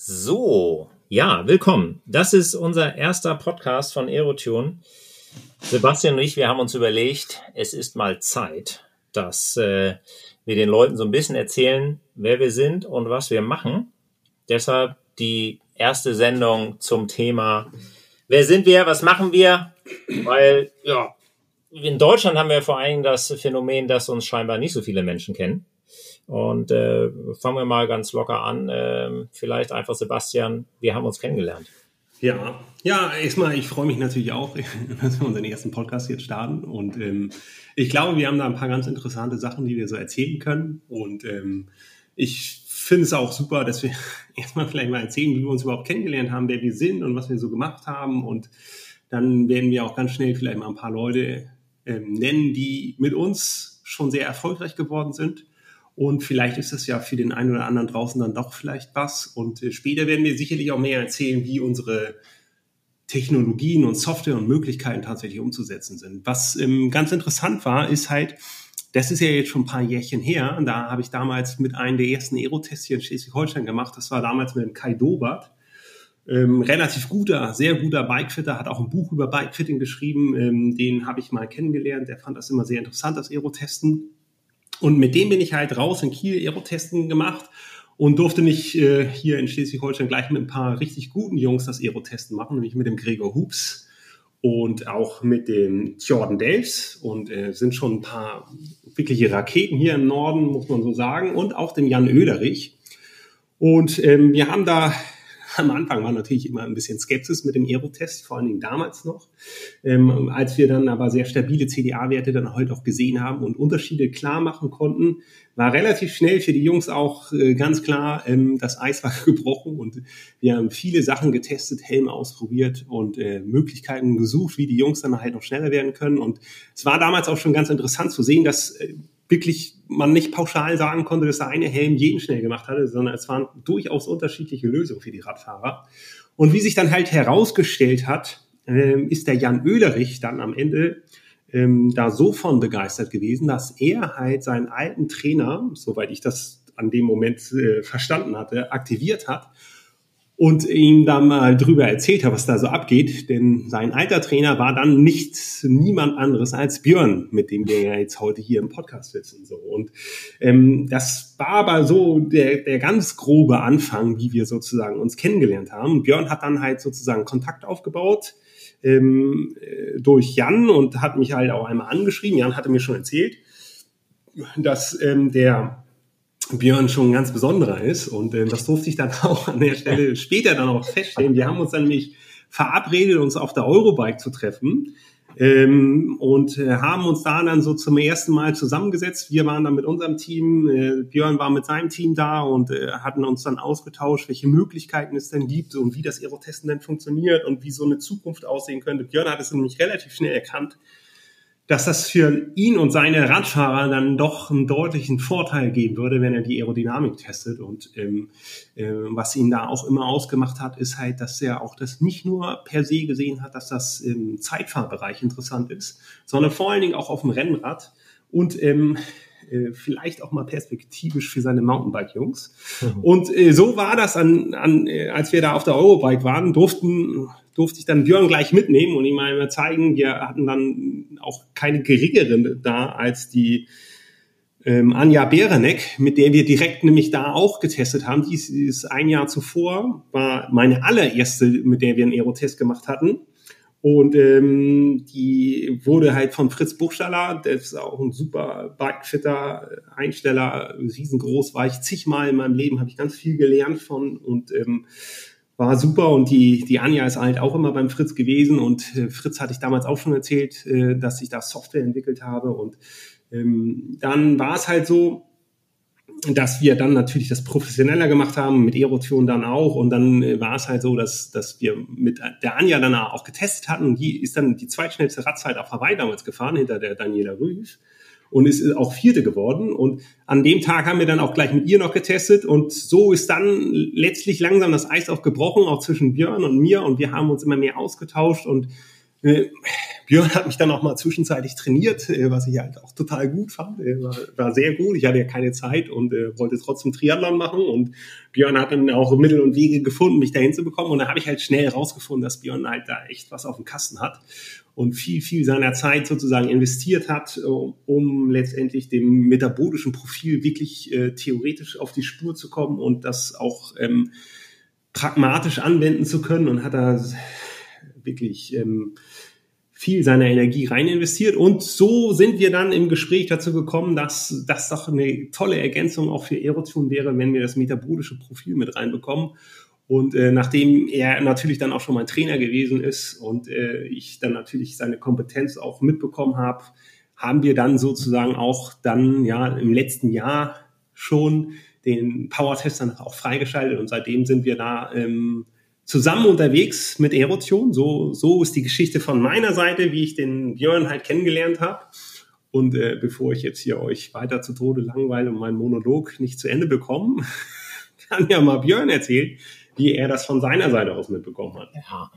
So, ja, willkommen. Das ist unser erster Podcast von Aerotune. Sebastian und ich, wir haben uns überlegt, es ist mal Zeit, dass äh, wir den Leuten so ein bisschen erzählen, wer wir sind und was wir machen. Deshalb die erste Sendung zum Thema, wer sind wir, was machen wir? Weil, ja, in Deutschland haben wir vor allem das Phänomen, dass uns scheinbar nicht so viele Menschen kennen. Und äh, fangen wir mal ganz locker an. Äh, vielleicht einfach Sebastian, wir haben uns kennengelernt. Ja, ja, erstmal, ich freue mich natürlich auch, dass wir unseren ersten Podcast jetzt starten. Und ähm, ich glaube, wir haben da ein paar ganz interessante Sachen, die wir so erzählen können. Und ähm, ich finde es auch super, dass wir erstmal vielleicht mal erzählen, wie wir uns überhaupt kennengelernt haben, wer wir sind und was wir so gemacht haben. Und dann werden wir auch ganz schnell vielleicht mal ein paar Leute ähm, nennen, die mit uns schon sehr erfolgreich geworden sind und vielleicht ist das ja für den einen oder anderen draußen dann doch vielleicht was. Und äh, später werden wir sicherlich auch mehr erzählen, wie unsere Technologien und Software und Möglichkeiten tatsächlich umzusetzen sind. Was ähm, ganz interessant war, ist halt, das ist ja jetzt schon ein paar Jährchen her. Und da habe ich damals mit einem der ersten Aerotests hier in Schleswig-Holstein gemacht. Das war damals mit dem Kai Dobert. Ähm, relativ guter, sehr guter Bikefitter, hat auch ein Buch über Bikefitting geschrieben. Ähm, den habe ich mal kennengelernt. Der fand das immer sehr interessant, das Aerotesten. Und mit dem bin ich halt raus in Kiel Aerotesten gemacht und durfte mich äh, hier in Schleswig-Holstein gleich mit ein paar richtig guten Jungs das Aerotesten machen, nämlich mit dem Gregor Hoops und auch mit dem Jordan Delfs und äh, sind schon ein paar wirkliche Raketen hier im Norden, muss man so sagen, und auch dem Jan Oederich. Und ähm, wir haben da am Anfang war natürlich immer ein bisschen Skepsis mit dem Aerotest, vor allen Dingen damals noch. Ähm, als wir dann aber sehr stabile CDA-Werte dann heute auch gesehen haben und Unterschiede klar machen konnten, war relativ schnell für die Jungs auch äh, ganz klar, ähm, das Eis war gebrochen und wir haben viele Sachen getestet, Helme ausprobiert und äh, Möglichkeiten gesucht, wie die Jungs dann halt noch schneller werden können. Und es war damals auch schon ganz interessant zu sehen, dass äh, wirklich man nicht pauschal sagen konnte, dass der eine Helm jeden schnell gemacht hatte, sondern es waren durchaus unterschiedliche Lösungen für die Radfahrer. Und wie sich dann halt herausgestellt hat, ähm, ist der Jan Oehlerich dann am Ende ähm, da so von begeistert gewesen, dass er halt seinen alten Trainer, soweit ich das an dem Moment äh, verstanden hatte, aktiviert hat und ihm da mal drüber erzählt habe, was da so abgeht. Denn sein alter Trainer war dann nicht niemand anderes als Björn, mit dem wir ja jetzt heute hier im Podcast sitzen. So und ähm, das war aber so der, der ganz grobe Anfang, wie wir sozusagen uns kennengelernt haben. Björn hat dann halt sozusagen Kontakt aufgebaut ähm, äh, durch Jan und hat mich halt auch einmal angeschrieben. Jan hatte mir schon erzählt, dass ähm, der Björn schon ein ganz besonderer ist. Und äh, das durfte ich dann auch an der Stelle später dann auch feststellen. Wir haben uns dann nämlich verabredet, uns auf der Eurobike zu treffen. Ähm, und äh, haben uns da dann so zum ersten Mal zusammengesetzt. Wir waren dann mit unserem Team, äh, Björn war mit seinem Team da und äh, hatten uns dann ausgetauscht, welche Möglichkeiten es denn gibt und wie das Aerotesten denn funktioniert und wie so eine Zukunft aussehen könnte. Björn hat es nämlich relativ schnell erkannt, dass das für ihn und seine Radfahrer dann doch einen deutlichen Vorteil geben würde, wenn er die Aerodynamik testet. Und ähm, äh, was ihn da auch immer ausgemacht hat, ist halt, dass er auch das nicht nur per se gesehen hat, dass das im Zeitfahrbereich interessant ist, sondern vor allen Dingen auch auf dem Rennrad und ähm, äh, vielleicht auch mal perspektivisch für seine Mountainbike-Jungs. Mhm. Und äh, so war das, an, an, äh, als wir da auf der Eurobike waren, durften durfte ich dann Björn gleich mitnehmen und ihm mal zeigen, wir hatten dann auch keine geringeren da als die ähm, Anja Berenek, mit der wir direkt nämlich da auch getestet haben. Die ist, die ist ein Jahr zuvor, war meine allererste, mit der wir einen Aerotest gemacht hatten. Und ähm, die wurde halt von Fritz Buchstaller, der ist auch ein super Bikefitter, Einsteller, riesengroß, war ich zigmal in meinem Leben, habe ich ganz viel gelernt von und ähm, war super und die, die Anja ist halt auch immer beim Fritz gewesen und äh, Fritz hatte ich damals auch schon erzählt, äh, dass ich da Software entwickelt habe und ähm, dann war es halt so, dass wir dann natürlich das professioneller gemacht haben, mit Erosion dann auch und dann äh, war es halt so, dass, dass wir mit der Anja dann auch getestet hatten die ist dann die zweitschnellste Radzeit auf Hawaii damals gefahren, hinter der Daniela Rüff und ist auch Vierte geworden. Und an dem Tag haben wir dann auch gleich mit ihr noch getestet. Und so ist dann letztlich langsam das Eis auch gebrochen, auch zwischen Björn und mir. Und wir haben uns immer mehr ausgetauscht. Und äh, Björn hat mich dann auch mal zwischenzeitlich trainiert, äh, was ich halt auch total gut fand. Äh, war, war sehr gut. Ich hatte ja keine Zeit und äh, wollte trotzdem Triathlon machen. Und Björn hat dann auch Mittel und Wege gefunden, mich dahin zu bekommen. Und da habe ich halt schnell herausgefunden, dass Björn halt da echt was auf dem Kasten hat und viel, viel seiner Zeit sozusagen investiert hat, um letztendlich dem metabolischen Profil wirklich äh, theoretisch auf die Spur zu kommen und das auch ähm, pragmatisch anwenden zu können und hat da wirklich ähm, viel seiner Energie rein investiert. Und so sind wir dann im Gespräch dazu gekommen, dass das doch eine tolle Ergänzung auch für Erosion wäre, wenn wir das metabolische Profil mit reinbekommen. Und äh, nachdem er natürlich dann auch schon mein Trainer gewesen ist und äh, ich dann natürlich seine Kompetenz auch mitbekommen habe, haben wir dann sozusagen auch dann ja im letzten Jahr schon den Power-Test dann auch freigeschaltet und seitdem sind wir da ähm, zusammen unterwegs mit Erotion. So, so ist die Geschichte von meiner Seite, wie ich den Björn halt kennengelernt habe. Und äh, bevor ich jetzt hier euch weiter zu Tode langweile und meinen Monolog nicht zu Ende bekomme, kann ja mal Björn erzählen, wie er das von seiner Seite aus mitbekommen hat. Ja.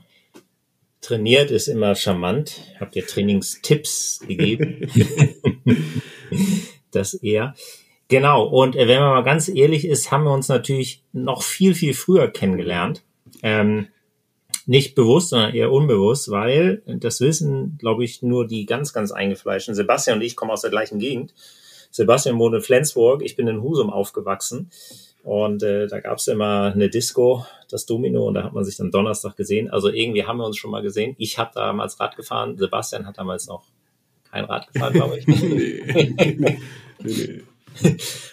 Trainiert ist immer charmant. Habt ihr Trainingstipps gegeben? das eher. Genau. Und äh, wenn man mal ganz ehrlich ist, haben wir uns natürlich noch viel, viel früher kennengelernt. Ähm, nicht bewusst, sondern eher unbewusst, weil das wissen, glaube ich, nur die ganz, ganz eingefleischten. Sebastian und ich kommen aus der gleichen Gegend. Sebastian wohnt in Flensburg, ich bin in Husum aufgewachsen. Und äh, da gab's immer eine Disco, das Domino, und da hat man sich dann Donnerstag gesehen. Also irgendwie haben wir uns schon mal gesehen. Ich habe damals Rad gefahren, Sebastian hat damals noch kein Rad gefahren, glaube ich.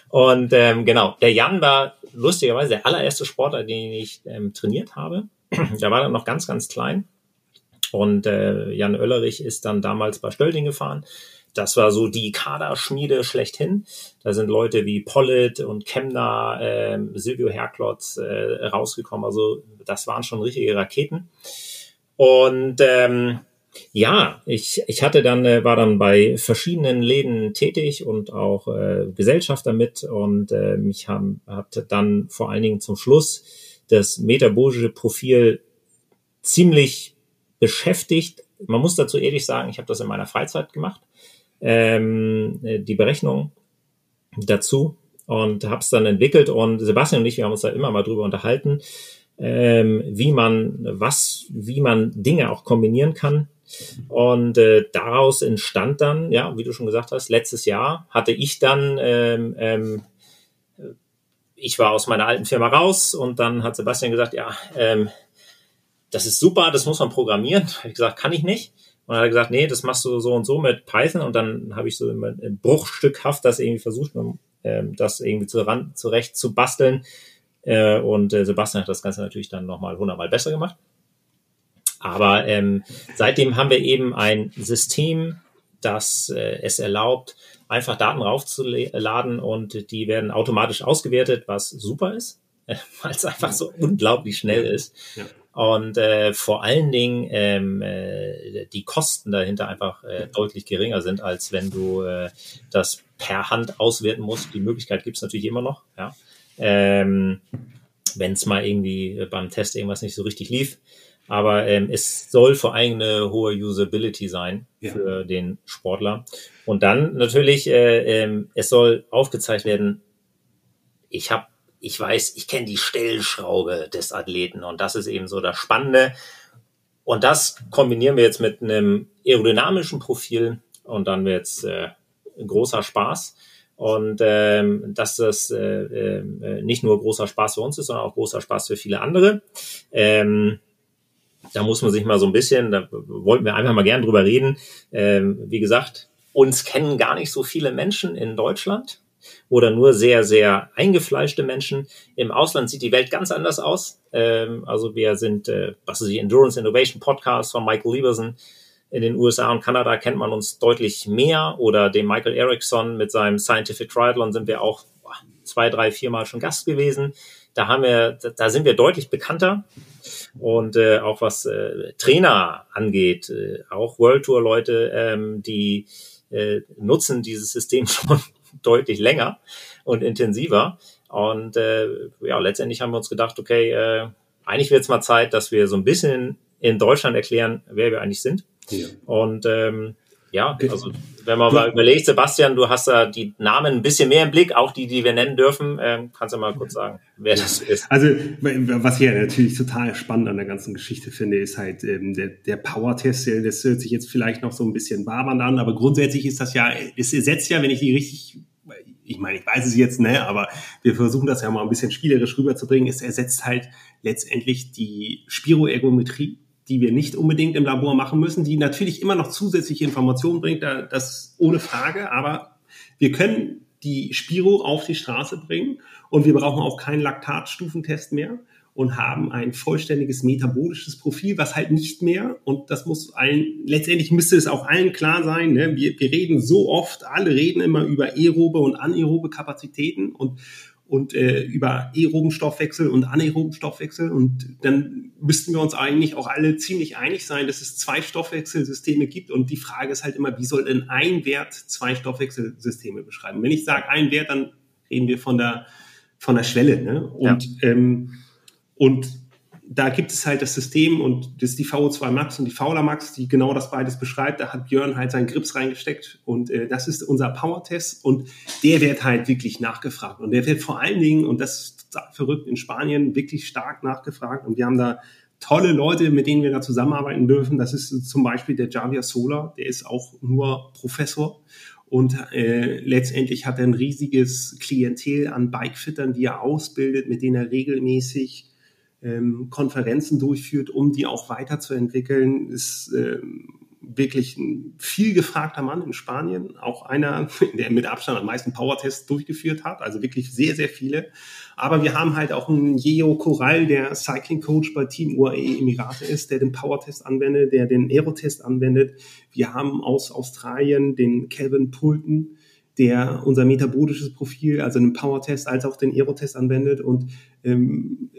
und ähm, genau, der Jan war lustigerweise der allererste Sportler, den ich ähm, trainiert habe. der war dann noch ganz, ganz klein. Und äh, Jan Oellerich ist dann damals bei Stölding gefahren. Das war so die Kaderschmiede schlechthin. Da sind Leute wie Pollitt und Kemner, äh, Silvio Herklotz äh, rausgekommen. Also das waren schon richtige Raketen. Und ähm, ja, ich, ich hatte dann, äh, war dann bei verschiedenen Läden tätig und auch äh, Gesellschafter mit und äh, mich haben, hat dann vor allen Dingen zum Schluss das metabolische Profil ziemlich beschäftigt. Man muss dazu ehrlich sagen, ich habe das in meiner Freizeit gemacht, ähm, äh, die Berechnung dazu und habe es dann entwickelt und Sebastian und ich, wir haben uns da immer mal drüber unterhalten, ähm, wie man was, wie man Dinge auch kombinieren kann und äh, daraus entstand dann, ja, wie du schon gesagt hast, letztes Jahr hatte ich dann, ähm, ähm, ich war aus meiner alten Firma raus und dann hat Sebastian gesagt, ja, ähm, das ist super, das muss man programmieren. Ich gesagt, kann ich nicht. Und dann hat er gesagt, nee, das machst du so und so mit Python. Und dann habe ich so ein bruchstückhaft das irgendwie versucht, ähm, das irgendwie zurecht zu basteln. Äh, und äh, Sebastian hat das Ganze natürlich dann nochmal hundertmal besser gemacht. Aber ähm, seitdem haben wir eben ein System, das äh, es erlaubt, einfach Daten raufzuladen und die werden automatisch ausgewertet, was super ist, weil es einfach so unglaublich schnell ist. Ja. Und äh, vor allen Dingen ähm, äh, die Kosten dahinter einfach äh, deutlich geringer sind, als wenn du äh, das per Hand auswerten musst. Die Möglichkeit gibt es natürlich immer noch. Ja. Ähm, wenn es mal irgendwie beim Test irgendwas nicht so richtig lief. Aber ähm, es soll vor allem eine hohe Usability sein ja. für den Sportler. Und dann natürlich, äh, ähm, es soll aufgezeigt werden, ich habe, ich weiß, ich kenne die Stellschraube des Athleten und das ist eben so das Spannende. Und das kombinieren wir jetzt mit einem aerodynamischen Profil und dann wird es äh, großer Spaß. Und ähm, dass das äh, äh, nicht nur großer Spaß für uns ist, sondern auch großer Spaß für viele andere. Ähm, da muss man sich mal so ein bisschen, da wollten wir einfach mal gern drüber reden. Ähm, wie gesagt, uns kennen gar nicht so viele Menschen in Deutschland oder nur sehr, sehr eingefleischte Menschen. Im Ausland sieht die Welt ganz anders aus. Ähm, also wir sind, äh, was ist die Endurance Innovation Podcast von Michael Lieberson. In den USA und Kanada kennt man uns deutlich mehr oder dem Michael Erickson mit seinem Scientific Triathlon sind wir auch zwei, drei, viermal schon Gast gewesen. Da haben wir, da sind wir deutlich bekannter. Und äh, auch was äh, Trainer angeht, äh, auch World Tour Leute, ähm, die äh, nutzen dieses System schon deutlich länger und intensiver. Und äh, ja, letztendlich haben wir uns gedacht, okay, äh, eigentlich wird es mal Zeit, dass wir so ein bisschen in Deutschland erklären, wer wir eigentlich sind. Ja. Und ähm, ja, also wenn man mal überlegt, Sebastian, du hast da die Namen ein bisschen mehr im Blick, auch die, die wir nennen dürfen. Ähm, kannst du mal kurz sagen, wer das ist? Also was ich ja natürlich total spannend an der ganzen Geschichte finde, ist halt ähm, der, der Power-Test. Das hört sich jetzt vielleicht noch so ein bisschen wabernd an, aber grundsätzlich ist das ja, es ersetzt ja, wenn ich die richtig ich meine, ich weiß es jetzt, ne, aber wir versuchen das ja mal ein bisschen spielerisch rüberzubringen. Es ersetzt halt letztendlich die Spiroergometrie die wir nicht unbedingt im Labor machen müssen, die natürlich immer noch zusätzliche Informationen bringt, das ohne Frage, aber wir können die Spiro auf die Straße bringen und wir brauchen auch keinen Laktatstufentest mehr und haben ein vollständiges metabolisches Profil, was halt nicht mehr, und das muss allen, letztendlich müsste es auch allen klar sein, ne? wir, wir reden so oft, alle reden immer über aerobe und anaerobe Kapazitäten und und äh, über aeroben Stoffwechsel und anaeroben Stoffwechsel. Und dann müssten wir uns eigentlich auch alle ziemlich einig sein, dass es zwei Stoffwechselsysteme gibt. Und die Frage ist halt immer, wie soll denn ein Wert zwei Stoffwechselsysteme beschreiben? Wenn ich sage ein Wert, dann reden wir von der, von der Schwelle. Ne? Und, ja. ähm, und da gibt es halt das System und das ist die VO2 Max und die Fauler Max, die genau das beides beschreibt. Da hat Björn halt seinen Grips reingesteckt und äh, das ist unser Power-Test und der wird halt wirklich nachgefragt und der wird vor allen Dingen, und das ist verrückt, in Spanien wirklich stark nachgefragt und wir haben da tolle Leute, mit denen wir da zusammenarbeiten dürfen. Das ist zum Beispiel der Javier Sola, der ist auch nur Professor und äh, letztendlich hat er ein riesiges Klientel an Bikefittern, die er ausbildet, mit denen er regelmäßig ähm, Konferenzen durchführt, um die auch weiterzuentwickeln, ist ähm, wirklich ein viel gefragter Mann in Spanien, auch einer, der mit Abstand am meisten Powertests durchgeführt hat, also wirklich sehr, sehr viele. Aber wir haben halt auch einen Jeo Corral, der Cycling Coach bei Team UAE Emirate ist, der den Powertest anwendet, der den Aerotest anwendet. Wir haben aus Australien den Kevin Pulten, der unser metabolisches Profil, also den Powertest als auch den Aerotest anwendet und ähm,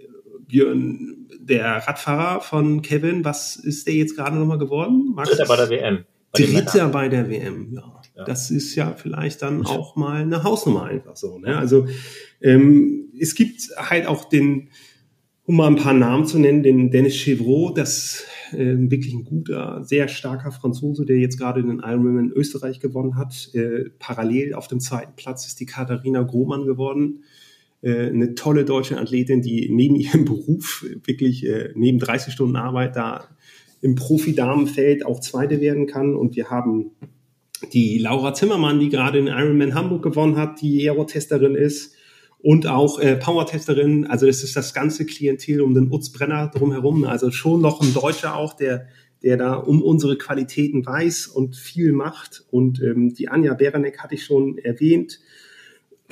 Björn, der Radfahrer von Kevin, was ist der jetzt gerade nochmal geworden? Max? Dritter bei der WM. Bei Dritter bei der WM, ja. ja. Das ist ja vielleicht dann auch mal eine Hausnummer einfach so. Ne? Also ähm, es gibt halt auch den, um mal ein paar Namen zu nennen, den Dennis Chevreau, das äh, wirklich ein guter, sehr starker Franzose, der jetzt gerade den Ironman in Österreich gewonnen hat. Äh, parallel auf dem zweiten Platz ist die Katharina Grohmann geworden eine tolle deutsche Athletin, die neben ihrem Beruf wirklich äh, neben 30 Stunden Arbeit da im Profi-Damenfeld auch Zweite werden kann. Und wir haben die Laura Zimmermann, die gerade in Ironman Hamburg gewonnen hat, die Aerotesterin ist und auch äh, Power-Testerin. Also das ist das ganze Klientel um den Utz Brenner drumherum. Also schon noch ein Deutscher auch, der der da um unsere Qualitäten weiß und viel macht. Und ähm, die Anja Beranek hatte ich schon erwähnt.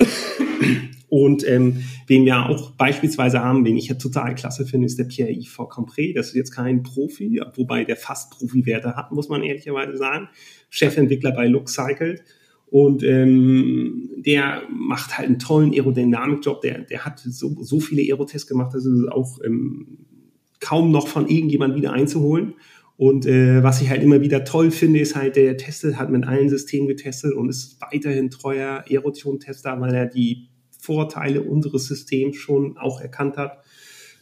Und ähm, wen wir auch beispielsweise haben, wen ich ja total klasse finde, ist der Pierre-Yves Compré. Das ist jetzt kein Profi, wobei der fast Profi-Werte hat, muss man ehrlicherweise sagen. Chefentwickler bei Luxcycle. Und ähm, der macht halt einen tollen Aerodynamik-Job. Der, der hat so, so viele Aerotests gemacht, dass es auch ähm, kaum noch von irgendjemand wieder einzuholen. Und äh, was ich halt immer wieder toll finde, ist halt, der testet, hat mit allen Systemen getestet und ist weiterhin treuer Erosion-Tester, weil er die Vorteile unseres Systems schon auch erkannt hat.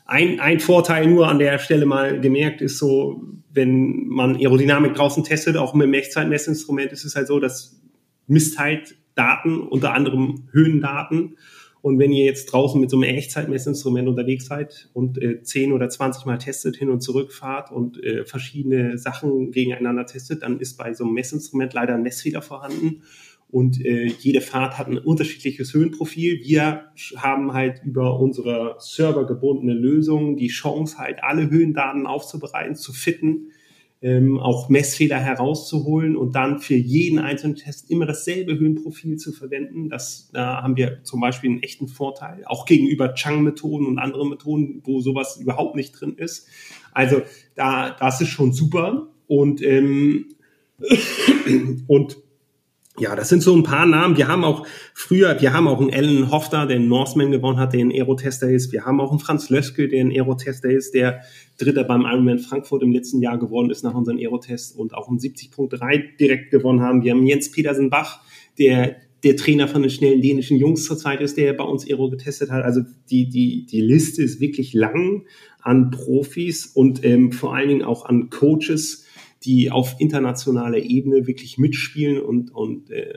Ein, ein Vorteil nur an der Stelle mal gemerkt ist so, wenn man Aerodynamik draußen testet, auch mit dem Echtzeitmessinstrument, ist es halt so, dass misst halt Daten, unter anderem Höhendaten. Und wenn ihr jetzt draußen mit so einem Echtzeitmessinstrument unterwegs seid und äh, 10 oder 20 Mal testet, hin und zurück fahrt und äh, verschiedene Sachen gegeneinander testet, dann ist bei so einem Messinstrument leider ein Messfehler vorhanden und äh, jede Fahrt hat ein unterschiedliches Höhenprofil. Wir haben halt über unsere servergebundene Lösung die Chance, halt alle Höhendaten aufzubereiten, zu fitten, ähm, auch Messfehler herauszuholen und dann für jeden einzelnen Test immer dasselbe Höhenprofil zu verwenden. Das, da haben wir zum Beispiel einen echten Vorteil, auch gegenüber Chang-Methoden und anderen Methoden, wo sowas überhaupt nicht drin ist. Also da, das ist schon super und ähm, und ja, das sind so ein paar Namen. Wir haben auch früher, wir haben auch einen Alan Hofter, der einen Norseman gewonnen hat, der ein Aerotester ist. Wir haben auch einen Franz Löschke, der ein Aerotester ist, der Dritter beim Ironman Frankfurt im letzten Jahr geworden ist nach unserem Aerotest und auch einen 70.3 direkt gewonnen haben. Wir haben Jens Petersen Bach, der der Trainer von den schnellen dänischen Jungs zurzeit ist, der bei uns Aero getestet hat. Also die, die, die Liste ist wirklich lang an Profis und ähm, vor allen Dingen auch an Coaches, die auf internationaler Ebene wirklich mitspielen und, und äh,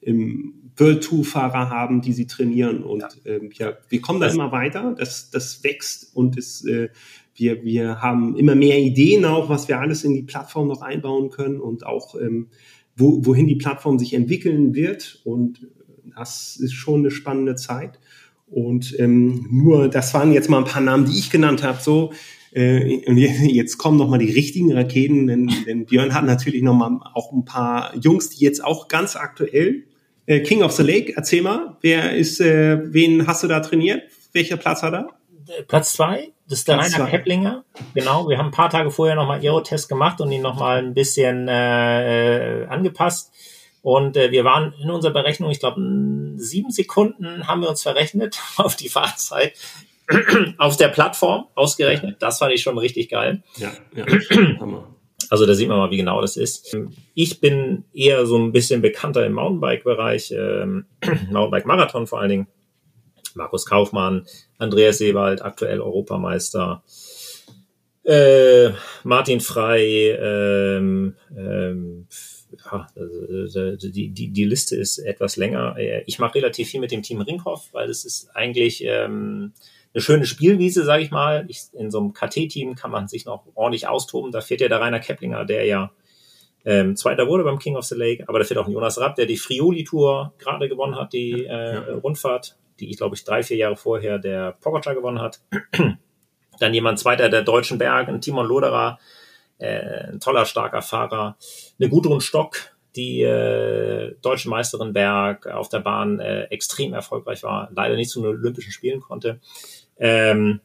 im World Tour Fahrer haben, die sie trainieren und ja, ähm, ja wir kommen da immer weiter. Das, das wächst und es, äh, wir, wir haben immer mehr Ideen auch, was wir alles in die Plattform noch einbauen können und auch ähm, wo, wohin die Plattform sich entwickeln wird und das ist schon eine spannende Zeit. Und ähm, nur, das waren jetzt mal ein paar Namen, die ich genannt habe. So, äh, und jetzt kommen noch mal die richtigen Raketen, denn, denn Björn hat natürlich noch mal auch ein paar Jungs, die jetzt auch ganz aktuell äh, King of the Lake. Erzähl mal, wer ist, äh, wen hast du da trainiert? Welcher Platz hat er? Platz zwei, das ist der Platz Rainer zwei. Keplinger. Genau, wir haben ein paar Tage vorher nochmal Aerotest gemacht und ihn nochmal ein bisschen äh, angepasst. Und äh, wir waren in unserer Berechnung, ich glaube, sieben Sekunden haben wir uns verrechnet auf die Fahrzeit auf der Plattform ausgerechnet. Das fand ich schon richtig geil. Ja, ja. Hammer. Also da sieht man mal, wie genau das ist. Ich bin eher so ein bisschen bekannter im Mountainbike-Bereich, ähm, Mountainbike-Marathon vor allen Dingen. Markus Kaufmann, Andreas Seewald, aktuell Europameister, äh, Martin Frei, ähm, ähm, ja, also, die, die, die Liste ist etwas länger. Ich mache relativ viel mit dem Team Ringhoff, weil es ist eigentlich ähm, eine schöne Spielwiese, sage ich mal. Ich, in so einem KT-Team kann man sich noch ordentlich austoben. Da fährt ja der Rainer Keplinger, der ja ähm, Zweiter wurde beim King of the Lake, aber da fährt auch ein Jonas Rapp, der die Friuli-Tour gerade gewonnen hat, die äh, Rundfahrt, die ich glaube ich drei, vier Jahre vorher der Pogacar gewonnen hat. Dann jemand Zweiter der Deutschen Berg, ein Timon Loderer, äh, ein toller, starker Fahrer. Eine Gudrun Stock, die äh, deutsche Meisterin Berg auf der Bahn äh, extrem erfolgreich war, leider nicht zu den Olympischen Spielen konnte. Ähm,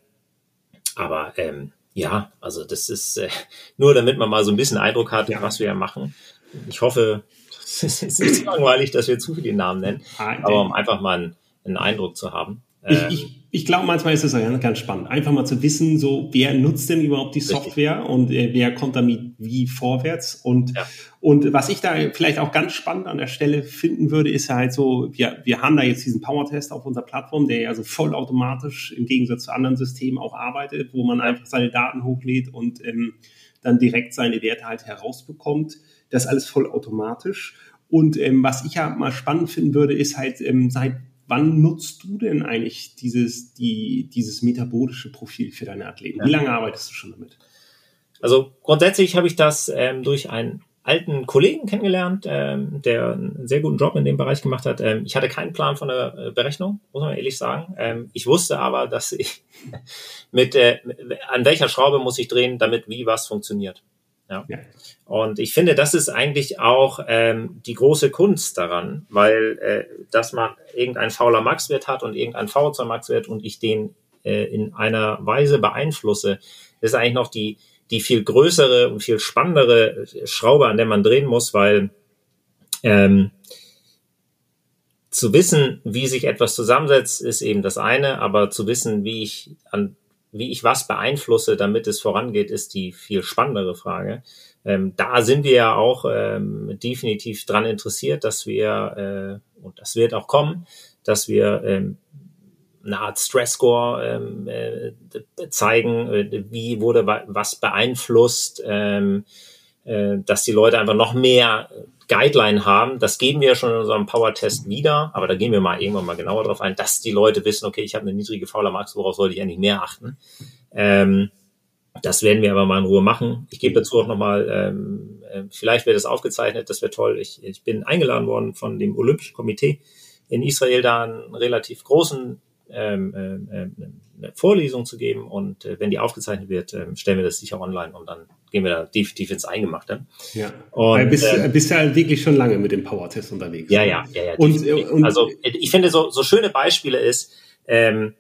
aber ähm, ja, also das ist äh, nur, damit man mal so ein bisschen Eindruck hat, ja. was wir machen. Ich hoffe, es ist nicht langweilig, dass wir zu viele Namen nennen, aber um einfach mal einen, einen Eindruck zu haben. Ich, ähm, ich, ich glaube, manchmal ist es ganz spannend, einfach mal zu wissen, so wer nutzt denn überhaupt die Software richtig. und äh, wer kommt damit wie vorwärts. Und, ja. und was ich da vielleicht auch ganz spannend an der Stelle finden würde, ist halt so, wir, wir haben da jetzt diesen Power-Test auf unserer Plattform, der ja so vollautomatisch im Gegensatz zu anderen Systemen auch arbeitet, wo man einfach seine Daten hochlädt und ähm, dann direkt seine Werte halt herausbekommt. Das alles vollautomatisch. Und ähm, was ich ja mal spannend finden würde, ist halt, ähm, seit Wann nutzt du denn eigentlich dieses, die, dieses metabolische Profil für deine Athleten? Wie lange arbeitest du schon damit? Also grundsätzlich habe ich das ähm, durch einen alten Kollegen kennengelernt, ähm, der einen sehr guten Job in dem Bereich gemacht hat. Ähm, ich hatte keinen Plan von der äh, Berechnung, muss man ehrlich sagen. Ähm, ich wusste aber, dass ich mit, äh, an welcher Schraube muss ich drehen, damit wie was funktioniert. Ja. ja. Und ich finde, das ist eigentlich auch ähm, die große Kunst daran, weil äh, dass man irgendein fauler Maxwert hat und irgendein V2 Maxwert und ich den äh, in einer Weise beeinflusse, ist eigentlich noch die die viel größere und viel spannendere Schraube, an der man drehen muss, weil ähm, zu wissen, wie sich etwas zusammensetzt, ist eben das eine, aber zu wissen, wie ich an wie ich was beeinflusse, damit es vorangeht, ist die viel spannendere Frage. Ähm, da sind wir ja auch ähm, definitiv dran interessiert, dass wir, äh, und das wird auch kommen, dass wir ähm, eine Art Stressscore ähm, äh, zeigen, äh, wie wurde was beeinflusst, ähm, äh, dass die Leute einfach noch mehr Guideline haben. Das geben wir schon in unserem Power-Test wieder, aber da gehen wir mal irgendwann mal genauer drauf ein, dass die Leute wissen, okay, ich habe eine niedrige Fauler Max, worauf sollte ich eigentlich mehr achten? Ähm, das werden wir aber mal in Ruhe machen. Ich gebe dazu auch nochmal, ähm, äh, vielleicht wird es aufgezeichnet, das wäre toll. Ich, ich bin eingeladen worden von dem Olympischen Komitee in Israel, da einen relativ großen eine Vorlesung zu geben und äh, wenn die aufgezeichnet wird, äh, stellen wir das sicher online und dann gehen wir da definitiv ins Eingemachte. Ja. Und, Weil bist, äh, bist ja wirklich schon lange mit dem Power-Test unterwegs. Ja, ja, ja, ja. Und, äh, und, also ich finde so, so schöne Beispiele ist, ähm,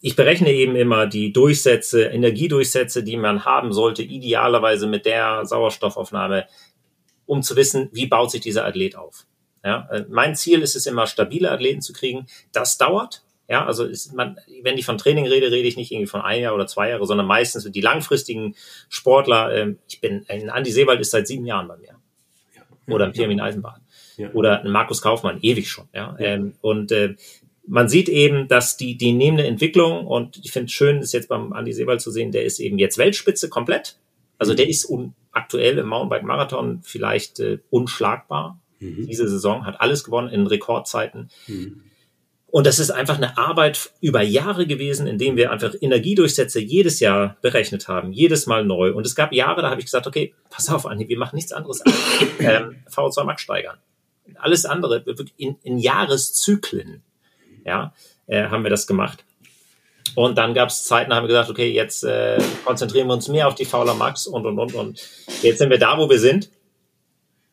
ich berechne eben immer die Durchsätze, Energiedurchsätze, die man haben sollte, idealerweise mit der Sauerstoffaufnahme, um zu wissen, wie baut sich dieser Athlet auf. Ja, äh, mein Ziel ist es immer, stabile Athleten zu kriegen. Das dauert, ja, also ist man, wenn ich von Training rede, rede ich nicht irgendwie von ein Jahr oder zwei Jahre, sondern meistens die langfristigen Sportler. Ähm, ich bin, ein Andi Seewald ist seit sieben Jahren bei mir. Oder ein Pirmin Eisenbahn. Ja. Oder ein Markus Kaufmann, ewig schon. Ja. ja. Ähm, und äh, man sieht eben, dass die, die nehmende Entwicklung, und ich finde es schön, ist jetzt beim Andi Seewald zu sehen, der ist eben jetzt Weltspitze komplett. Also der ist un, aktuell im Mountainbike-Marathon vielleicht äh, unschlagbar. Mhm. Diese Saison hat alles gewonnen in Rekordzeiten. Mhm. Und das ist einfach eine Arbeit über Jahre gewesen, in dem wir einfach Energiedurchsätze jedes Jahr berechnet haben, jedes Mal neu. Und es gab Jahre, da habe ich gesagt, okay, pass auf, Anni, wir machen nichts anderes als ähm, VO2 Max steigern. Alles andere in, in Jahreszyklen, ja, äh, haben wir das gemacht. Und dann gab es Zeiten, da haben wir gesagt, okay, jetzt äh, konzentrieren wir uns mehr auf die Fauler Max und und und und. Jetzt sind wir da, wo wir sind.